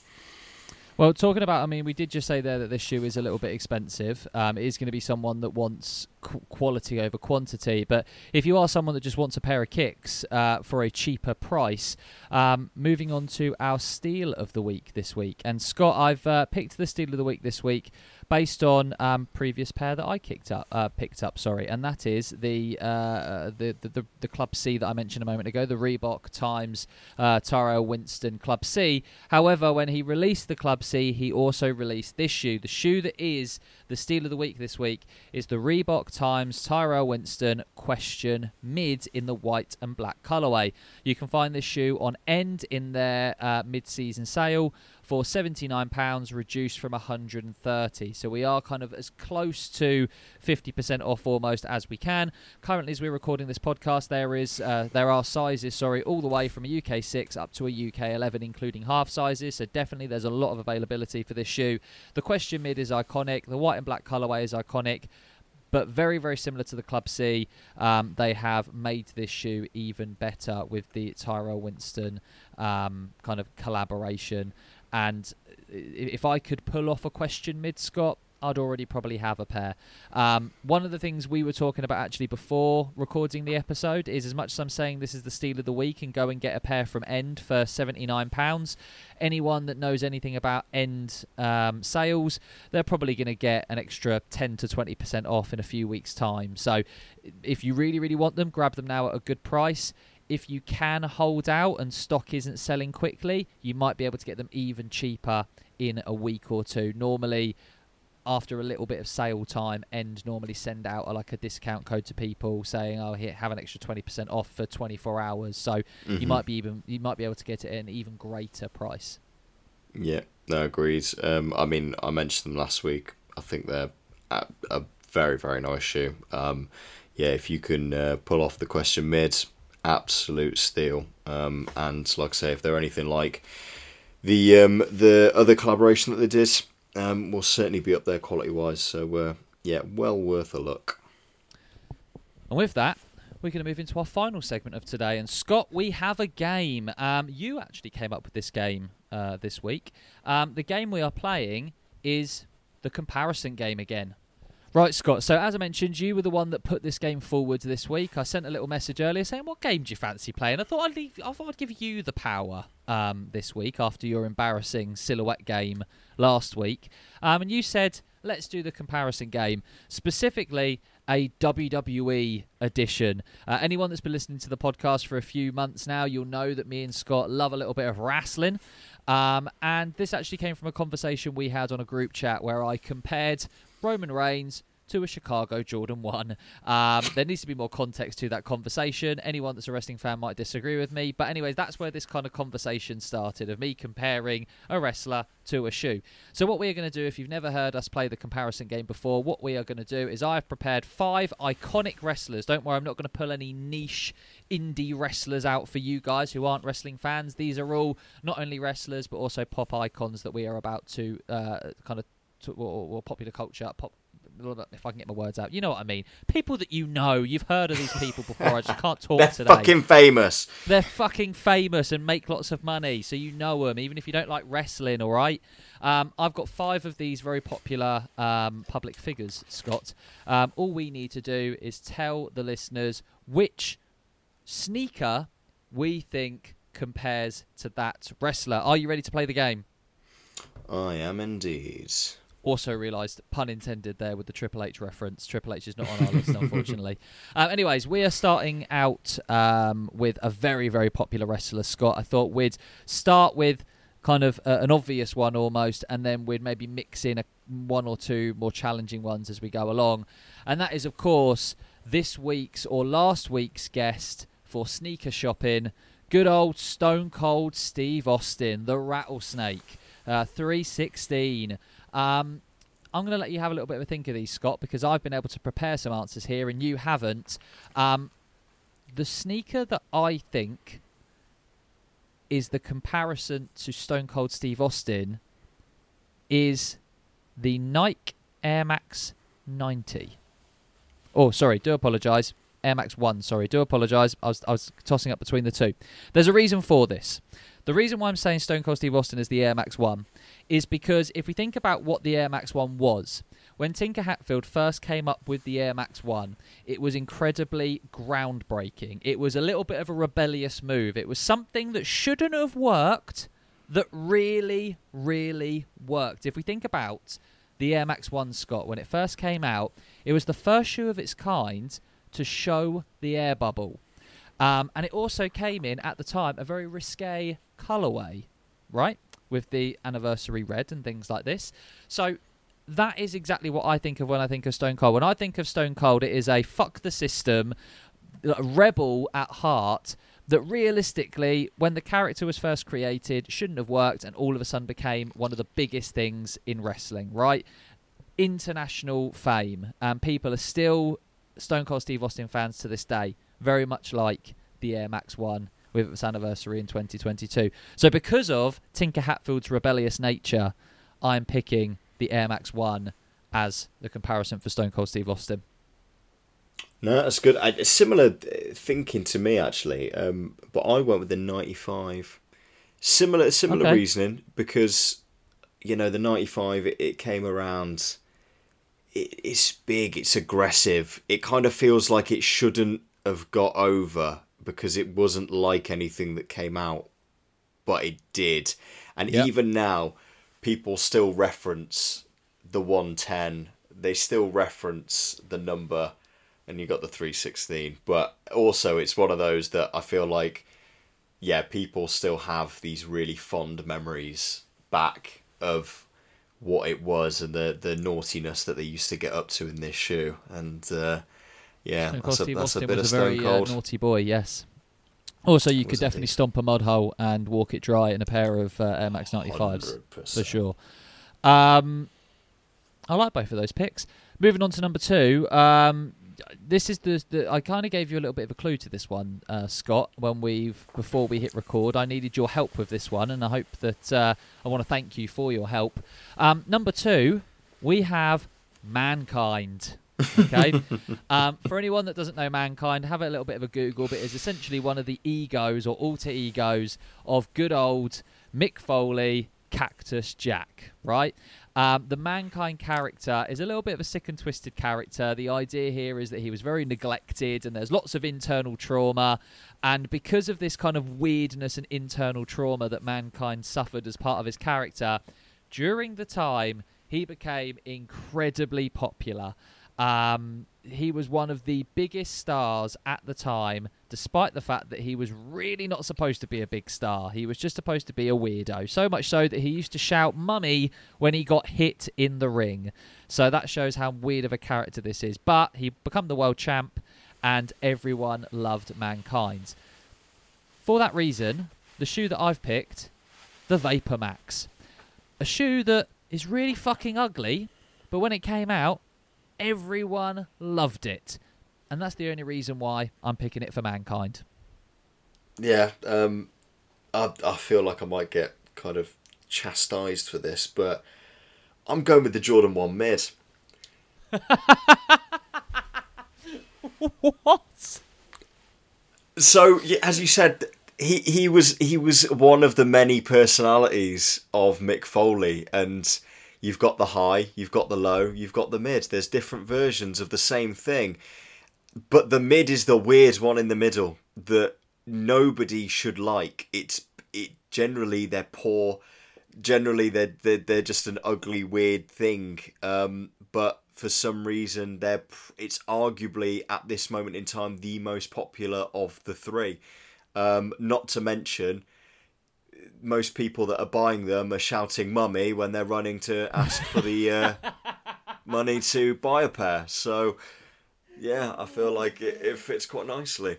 Well, talking about, I mean, we did just say there that this shoe is a little bit expensive. Um, it is going to be someone that wants qu- quality over quantity. But if you are someone that just wants a pair of kicks uh, for a cheaper price, um, moving on to our steal of the week this week. And Scott, I've uh, picked the steal of the week this week based on um, previous pair that I kicked up, uh, picked up, sorry, and that is the, uh, the, the the the Club C that I mentioned a moment ago, the Reebok times uh, Tyrrell Winston Club C. However, when he released the Club C, he also released this shoe. The shoe that is the steal of the week this week is the Reebok times Tyrrell Winston Question Mid in the white and black colorway. You can find this shoe on End in their uh, mid-season sale for £79, reduced from 130 So we are kind of as close to 50% off almost as we can. Currently, as we're recording this podcast, there is uh, there are sizes, sorry, all the way from a UK 6 up to a UK 11, including half sizes. So definitely there's a lot of availability for this shoe. The question mid is iconic. The white and black colorway is iconic but very very similar to the Club C. Um, they have made this shoe even better with the Tyrrell Winston um, kind of collaboration. And if I could pull off a question mid Scott, I'd already probably have a pair. Um, one of the things we were talking about actually before recording the episode is as much as I'm saying this is the steal of the week and go and get a pair from End for £79, anyone that knows anything about End um, sales, they're probably going to get an extra 10 to 20% off in a few weeks' time. So if you really, really want them, grab them now at a good price. If you can hold out and stock isn't selling quickly, you might be able to get them even cheaper in a week or two. Normally, after a little bit of sale time, End normally send out a, like a discount code to people saying, "Oh, here, have an extra twenty percent off for twenty four hours." So you Mhm. might be even you might be able to get it at an even greater price. Yeah, no, agreed. Um, I mean, I mentioned them last week. I think they're a, a very, very nice shoe. Um, yeah, if you can uh, pull off the question mid, absolute steal. Um, and like I say, if they're anything like the um, the other collaboration that they did um, will certainly be up there quality wise. So uh, yeah, well worth a look. And with that, we're going to move into our final segment of today. And Scott, we have a game. Um, you actually came up with this game uh, this week. Um, the game we are playing is the comparison game again. Right, Scott. So, as I mentioned, you were the one that put this game forward this week. I sent a little message earlier saying, "What game do you fancy playing?" I thought I'd leave, I thought I'd give you the power um, this week after your embarrassing silhouette game last week. Um, and you said, "Let's do the comparison game." Specifically, a WWE edition. Uh, anyone that's been listening to the podcast for a few months now, you'll know that me and Scott love a little bit of wrestling. Um, and this actually came from a conversation we had on a group chat where I compared Roman Reigns to a Chicago Jordan 1. Um, there needs to be more context to that conversation. Anyone that's a wrestling fan might disagree with me. But, anyways, that's where this kind of conversation started of me comparing a wrestler to a shoe. So, what we're going to do, if you've never heard us play the comparison game before, what we are going to do is I've prepared five iconic wrestlers. Don't worry, I'm not going to pull any niche indie wrestlers out for you guys who aren't wrestling fans. These are all not only wrestlers, but also pop icons that we are about to uh, kind of to, or, or, popular culture, pop. If I can get my words out, you know what I mean. People that you know, you've heard of these people before. I just can't talk They're today. fucking famous. They're fucking famous and make lots of money, so you know them, even if you don't like wrestling. All right. Um, I've got five of these very popular um, public figures, Scott. Um, all we need to do is tell the listeners which sneaker we think compares to that wrestler. Are you ready to play the game? I am indeed. Also realised, pun intended there with the Triple H reference. Triple H is not on our list, unfortunately. Um, anyways, we are starting out um, with a very, very popular wrestler, Scott. I thought we'd start with kind of uh, an obvious one almost, and then we'd maybe mix in a, one or two more challenging ones as we go along. And that is, of course, this week's or last week's guest for sneaker shopping, good old Stone Cold Steve Austin, the Rattlesnake. Uh, 316. Um, I'm going to let you have a little bit of a think of these, Scott, because I've been able to prepare some answers here and you haven't. Um, the sneaker that I think is the comparison to Stone Cold Steve Austin is the Nike Air Max 90. Oh, sorry, do apologise. Air Max 1, sorry, do apologise. I was, I was tossing up between the two. There's a reason for this. The reason why I'm saying Stone Cold Steve Austin is the Air Max 1 is because if we think about what the Air Max 1 was, when Tinker Hatfield first came up with the Air Max 1, it was incredibly groundbreaking. It was a little bit of a rebellious move. It was something that shouldn't have worked that really, really worked. If we think about the Air Max 1 Scott, when it first came out, it was the first shoe of its kind to show the air bubble. Um, and it also came in at the time a very risque colorway, right? With the anniversary red and things like this. So that is exactly what I think of when I think of Stone Cold. When I think of Stone Cold, it is a fuck the system, rebel at heart that realistically, when the character was first created, shouldn't have worked and all of a sudden became one of the biggest things in wrestling, right? International fame. And people are still Stone Cold Steve Austin fans to this day, very much like the Air Max 1 with its anniversary in 2022. So, because of Tinker Hatfield's rebellious nature, I'm picking the Air Max 1 as the comparison for Stone Cold Steve Austin. No, that's good. I, similar uh, thinking to me actually, um, but I went with the 95. Similar, similar Okay. reasoning because you know the 95 it, it came around. It, it's big. It's aggressive. It kind of feels like it shouldn't have got over because it wasn't like anything that came out, but it did. And Yep. even now, people still reference the 110. They still reference the number and you got the 316 but also it's one of those that i feel like yeah people still have these really fond memories back of what it was and the the naughtiness that they used to get up to in this shoe and uh, yeah Stone Cold that's a, Steve that's a Austin bit of was a very uh, naughty boy, yes. Also, you could definitely indeed. stomp a mud hole and walk it dry in a pair of uh, Air Max 95s. 100%. for sure. Um, I like both of those picks. Moving on to number two, um, this is the, the I kind of gave you a little bit of a clue to this one, uh, Scott. When we've before we hit record, I needed your help with this one, and I hope that uh, I want to thank you for your help. Um, number two, we have mankind. Okay, um, for anyone that doesn't know mankind, have a little bit of a Google. But it's essentially one of the egos or alter egos of good old Mick Foley, Cactus Jack. Right. Um, the mankind character is a little bit of a sick and twisted character. The idea here is that he was very neglected, and there's lots of internal trauma. And because of this kind of weirdness and internal trauma that mankind suffered as part of his character, during the time he became incredibly popular. Um, he was one of the biggest stars at the time, despite the fact that he was really not supposed to be a big star. He was just supposed to be a weirdo. So much so that he used to shout mummy when he got hit in the ring. So that shows how weird of a character this is. But he became the world champ, and everyone loved mankind. For that reason, the shoe that I've picked, the Vapor Max. A shoe that is really fucking ugly, but when it came out, everyone loved it. And that's the only reason why I'm picking it for mankind. Yeah, um, I I feel like I might get kind of chastised for this, but I'm going with the Jordan One mid. what? So, as you said, he he was he was one of the many personalities of Mick Foley, and you've got the high, you've got the low, you've got the mid. There's different versions of the same thing, but the mid is the weird one in the middle that nobody should like. It's it generally they're poor. Generally, they're they're, they're just an ugly, weird thing. Um, but for some reason, they're it's arguably at this moment in time the most popular of the three. Um, not to mention, most people that are buying them are shouting "mummy" when they're running to ask for the uh, money to buy a pair. So, yeah, I feel like it, it fits quite nicely.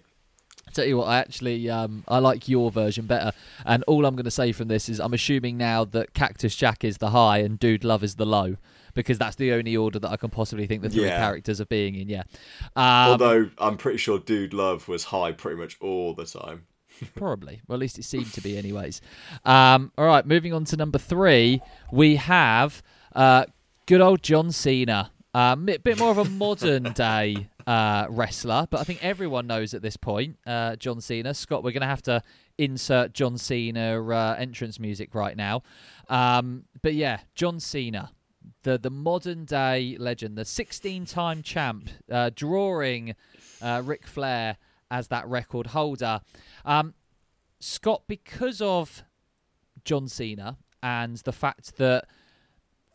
Tell you what, I actually um, I like your version better. And all I'm going to say from this is I'm assuming now that Cactus Jack is the high and Dude Love is the low because that's the only order that I can possibly think the three Yeah. characters are being in. Yeah. Um, Although I'm pretty sure Dude Love was high pretty much all the time. Probably. Well, at least it seemed to be, anyways. Um, all right, moving on to number three, we have uh, good old John Cena. A bit more of a modern day uh, wrestler, but I think everyone knows at this point uh, John Cena. Scott, we're going to have to insert John Cena uh, entrance music right now. Um, but yeah, John Cena. The, the modern day legend, the 16 time champ, uh, drawing uh, Ric Flair as that record holder. Um, Scott, because of John Cena and the fact that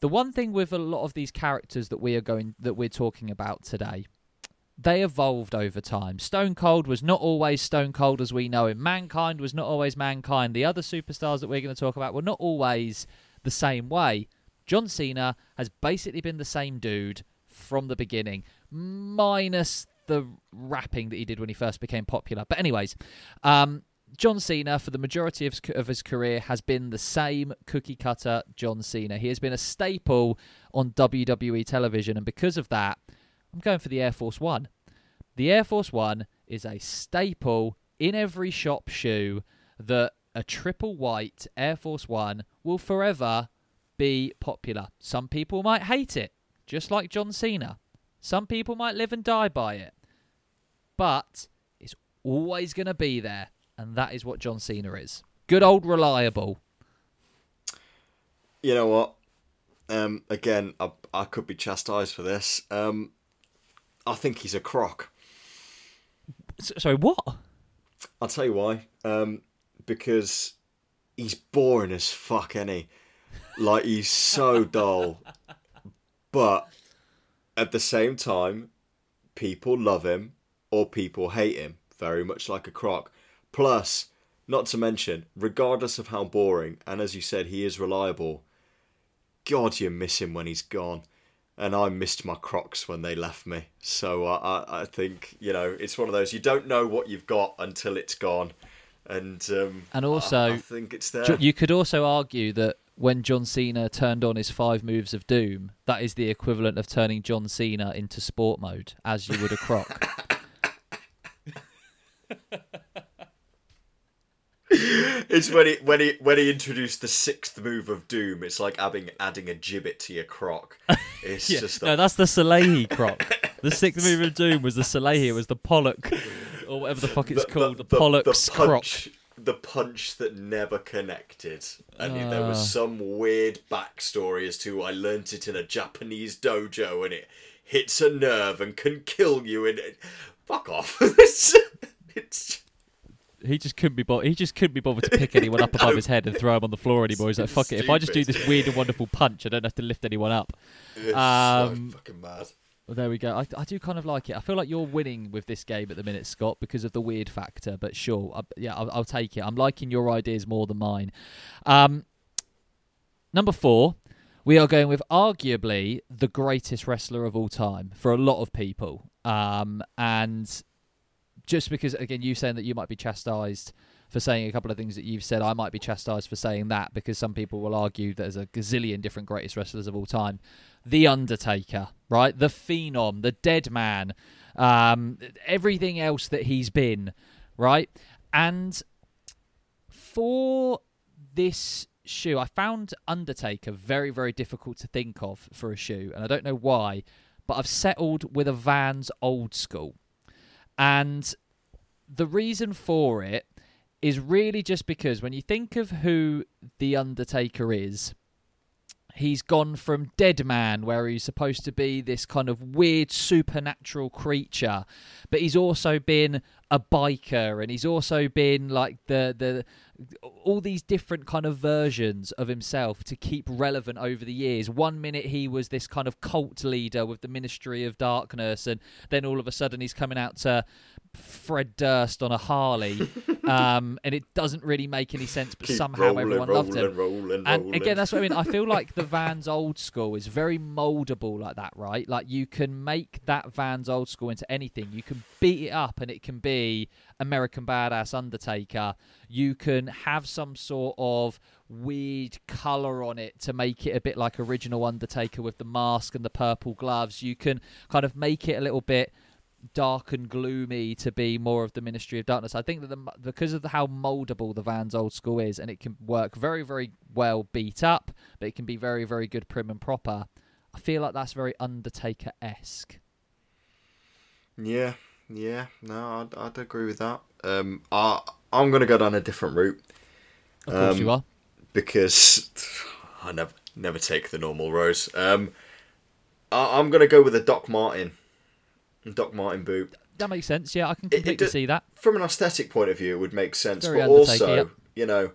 the one thing with a lot of these characters that we are going that we're talking about today, they evolved over time. Stone Cold was not always Stone Cold as we know him. Mankind was not always Mankind. The other superstars that we're going to talk about were not always the same way. John Cena has basically been the same dude from the beginning, minus the rapping that he did when he first became popular. But anyways, um, John Cena for the majority of, of his career has been the same cookie cutter John Cena. He has been a staple on WWE television, and because of that, I'm going for the Air Force One. The Air Force One is a staple in every shop shoe that a triple white Air Force One will forever be popular. Some people might hate it, just like John Cena. Some people might live and die by it. But it's always going to be there, and that is what John Cena is. Good old reliable. You know what? Um, again, I, I could be chastised for this. Um, I think he's a crock. S- sorry, what? I'll tell you why. Um, because he's boring as fuck, ain't he? Like he's so dull. But at the same time, people love him or people hate him, very much like a croc. Plus, not to mention, regardless of how boring, and as you said, he is reliable. God, you miss him when he's gone. And I missed my Crocs when they left me. So I, I, I think, you know, it's one of those, you don't know what you've got until it's gone. And um, And also, I, I think it's there. You could also argue that when John Cena turned on his five moves of doom, that is the equivalent of turning John Cena into sport mode, as you would a croc. it's when he when he when he introduced the sixth move of doom. It's like adding adding a Jibbit to your croc. It's Yeah. just No, that's the Salehi croc. The sixth move of doom was the Salehi. It was the Pollock, or whatever the fuck it's called, the, Pollock's croc. punch, the punch that never connected. And it- there was Ah. some weird backstory as to I learnt it in a Japanese dojo, and it hits a nerve and can kill you. And it, fuck off. it's, He just couldn't be bo- he just couldn't be bothered to pick anyone up above his head and throw him on the floor anymore. He's like, fuck it. If I just do this weird and wonderful punch, I don't have to lift anyone up. it's Um, so fucking mad. Well, there we go. I, I do kind of like it. I feel like you're winning with this game at the minute, Scott, because of the weird factor. But sure, I, yeah, I'll, I'll take it. I'm liking your ideas more than mine. Um, number four, we are going with arguably the greatest wrestler of all time for a lot of people. Um, and just because, again, you saying that you might be chastised for saying a couple of things that you've said, I might be chastised for saying that because some people will argue there's a gazillion different greatest wrestlers of all time. The Undertaker, right? The Phenom, the Dead Man, um, everything else that he's been, right? And for this shoe, I found Undertaker very, very difficult to think of for a shoe, and I don't know why, but I've settled with a Vans old school. And the reason for it is really just because when you think of who The Undertaker is, he's gone from Dead Man, where he's supposed to be this kind of weird supernatural creature, but he's also been a biker and he's also been like the the all these different kind of versions of himself to keep relevant over the years. One minute he was this kind of cult leader with the Ministry of Darkness, and then all of a sudden he's coming out to Fred Durst on a Harley, um, and it doesn't really make any sense. But Keep somehow rolling, everyone rolling, loved him. Rolling, And again, that's what I mean. I feel like the Vans old school is very moldable like that, right? Like you can make that Vans old school into anything. You can beat it up and it can be American Badass Undertaker. You can have some sort of weird color on it to make it a bit like original Undertaker with the mask and the purple gloves. You can kind of make it a little bit dark and gloomy to be more of the Ministry of Darkness. I think that the, because of the, how moldable the Vans old school is, and it can work very, very well beat up, but it can be very, very good prim and proper. I feel like that's very Undertaker esque. Yeah, yeah, no, I'd, I'd agree with that. Um, I, I'm going to go down a different route Of course, Um, you are. because I never never take the normal road. Um, I, I'm going to go with a Doc Martin, Doc Martin boot. That makes sense. Yeah, I can it completely do- see that. From an aesthetic point of view, it would make sense, but also, you know,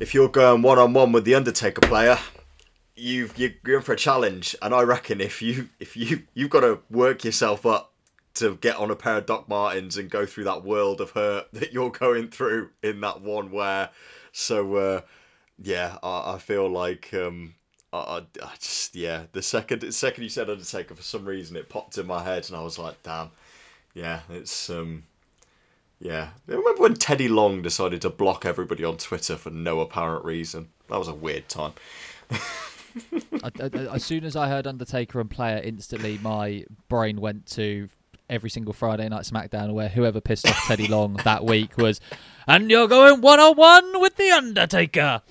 if you're going one on one with the Undertaker player, you've you're going for a challenge, and I reckon if you if you you've got to work yourself up to get on a pair of Doc Martens and go through that world of hurt that you're going through in that one where, So uh, yeah, I, I feel like um, I, I, just yeah the second the second you said Undertaker for some reason it popped in my head and I was like damn. Yeah it's um yeah. I remember when Teddy Long decided to block everybody on Twitter for no apparent reason? That was a weird time. I, I, I- as soon as I heard Undertaker and Player, instantly my brain went to every single Friday night SmackDown where whoever pissed off Teddy Long that week was, and you're going one on one with the Undertaker.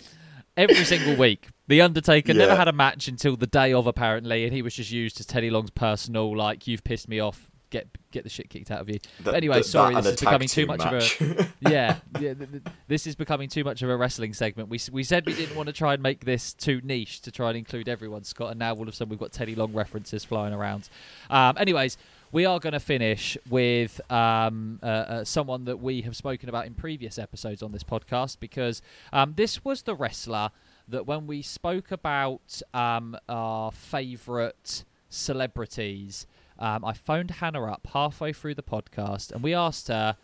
Every single week. The Undertaker never had a match until the day of, apparently, and he was just used as Teddy Long's personal, like, you've pissed me off, get get the shit kicked out of you. That- But anyway, that- sorry, this is becoming too much of a yeah, yeah th- th- this is becoming too much of a wrestling segment. We we said we didn't want to try and make this too niche to try and include everyone, Scott, and now all of a sudden we've got Teddy Long references flying around. Um, anyways, we are going to finish with um, uh, uh, someone that we have spoken about in previous episodes on this podcast because um, this was the wrestler that when we spoke about um, our favourite celebrities, um, I phoned Hannah up halfway through the podcast and we asked her,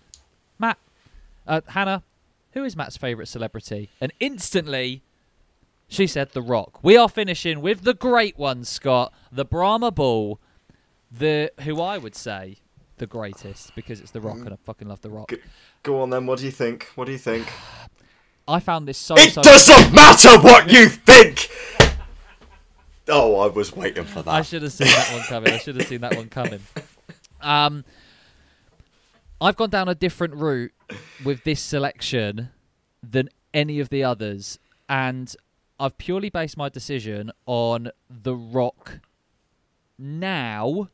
Matt, uh, Hannah, who is Matt's favourite celebrity? And instantly, she said The Rock. We are finishing with the great one, Scott, the Brahma Bull, the who I would say the greatest because it's The Rock and I fucking love The Rock. Go on then. What do you think? What do you think? I found this so It so. doesn't matter what you think. Oh, I was waiting for that. I should have seen that one coming. I should have seen that one coming. Um, I've gone down a different route with this selection than any of the others, and I've purely based my decision on The Rock now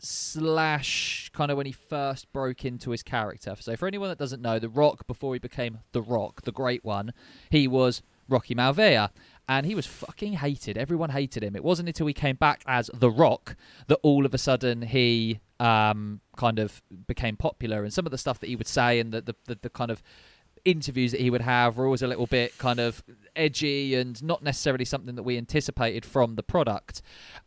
slash kind of when he first broke into his character. So for anyone that doesn't know, The Rock before he became The Rock, the great one, he was Rocky Maivia and he was fucking hated. Everyone hated him. It wasn't until he came back as The Rock that all of a sudden he um, kind of became popular and some of the stuff that he would say and the the, the, the kind of interviews that he would have were always a little bit kind of edgy and not necessarily something that we anticipated from the product.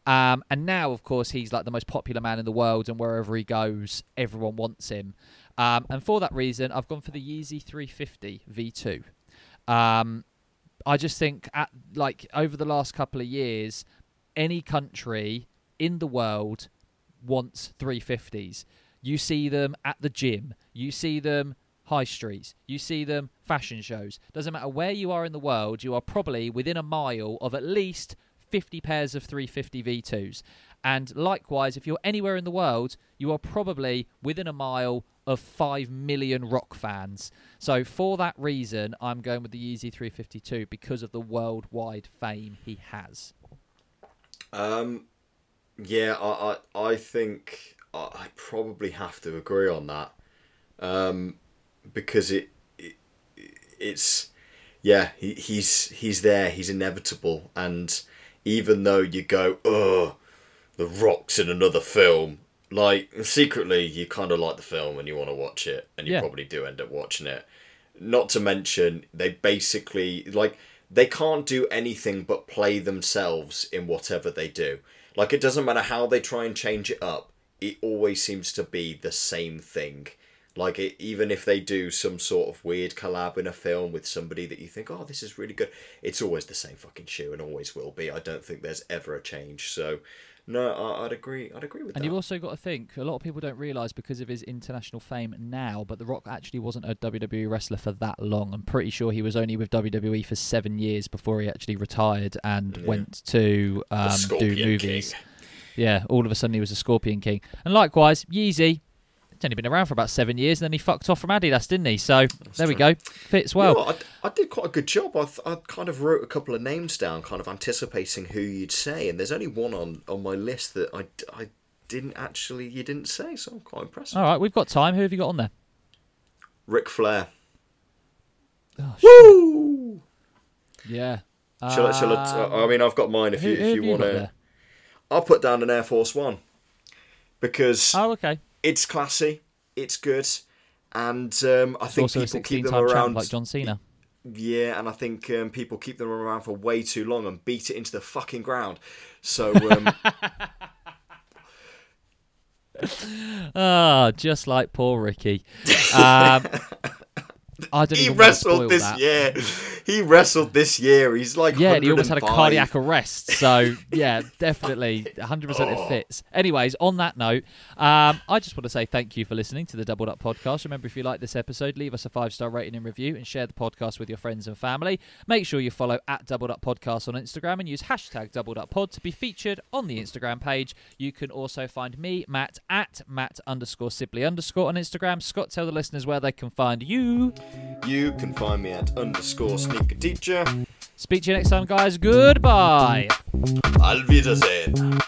Um, and now, of course, he's like the most popular man in the world, and wherever he goes, everyone wants him. Um, and for that reason, I've gone for the Yeezy 350 V2. Um, I just think, at like over the last couple of years, any country in the world wants 350s. You see them at the gym. You see them high streets. You see them fashion shows. Doesn't matter where you are in the world, you are probably within a mile of at least 50 pairs of 350 V2s. And likewise, if you're anywhere in the world, you are probably within a mile of 5 million rock fans. So, for that reason, I'm going with the Yeezy 352 because of the worldwide fame he has. Um, yeah, I, I, I think I, I probably have to agree on that. Um, because it, it it's yeah, he, he's he's there, he's inevitable, and even though you go, oh, the Rock's in another film, like secretly you kind of like the film and you want to watch it, and you Yeah. probably do end up watching it. Not to mention they basically like they can't do anything but play themselves in whatever they do. Like it doesn't matter how they try and change it up, it always seems to be the same thing. Like it, even if they do some sort of weird collab in a film with somebody that you think, oh, this is really good, it's always the same fucking shoe and always will be. I don't think there's ever a change. So, no, I, I'd agree. I'd agree with And that. And you've also got to think a lot of people don't realise because of his international fame now, but The Rock actually wasn't a WWE wrestler for that long. I'm pretty sure he was only with WWE for seven years before he actually retired and Yeah. went to um, do movies. King. Yeah, all of a sudden he was a Scorpion King. And likewise, Yeezy. He's only been around for about seven years, and then he fucked off from Adidas, didn't he? So there we go. Fits You know well. I, I did quite a good job. I, th- I kind of wrote a couple of names down, kind of anticipating who you'd say, and there's only one on, on my list that I, I didn't actually, you didn't say, so I'm quite impressed. All right, we've got time. Who have you got on there? Ric Flair. Oh, Woo! yeah. Shall I, shall I, Um, I mean, I've got mine if who- you, if you you want to. I'll put down an Air Force One because Oh, okay. It's classy, it's good, and um, I think also a people keep them 16-time champ around. like John Cena. Yeah, and I think um, people keep them around for way too long and beat it into the fucking ground. So um, Ah, just like poor Ricky. Um, I don't he wrestled this that. year. He wrestled this year. He's like Yeah, and he almost had a cardiac arrest. So yeah, definitely, 100% Oh. it fits. Anyways, on that note, um, I just want to say thank you for listening to the Doubled Up podcast. Remember, if you like this episode, leave us a five star rating and review, and share the podcast with your friends and family. Make sure you follow at Doubled Up Podcast on Instagram and use hashtag Doubled Up Pod to be featured on the Instagram page. You can also find me, Matt, at Matt underscore Sibley underscore on Instagram. Scott, tell the listeners where they can find you. You can find me at underscore sneaker teacher. Speak to you next time, guys. Goodbye. Wiedersehen.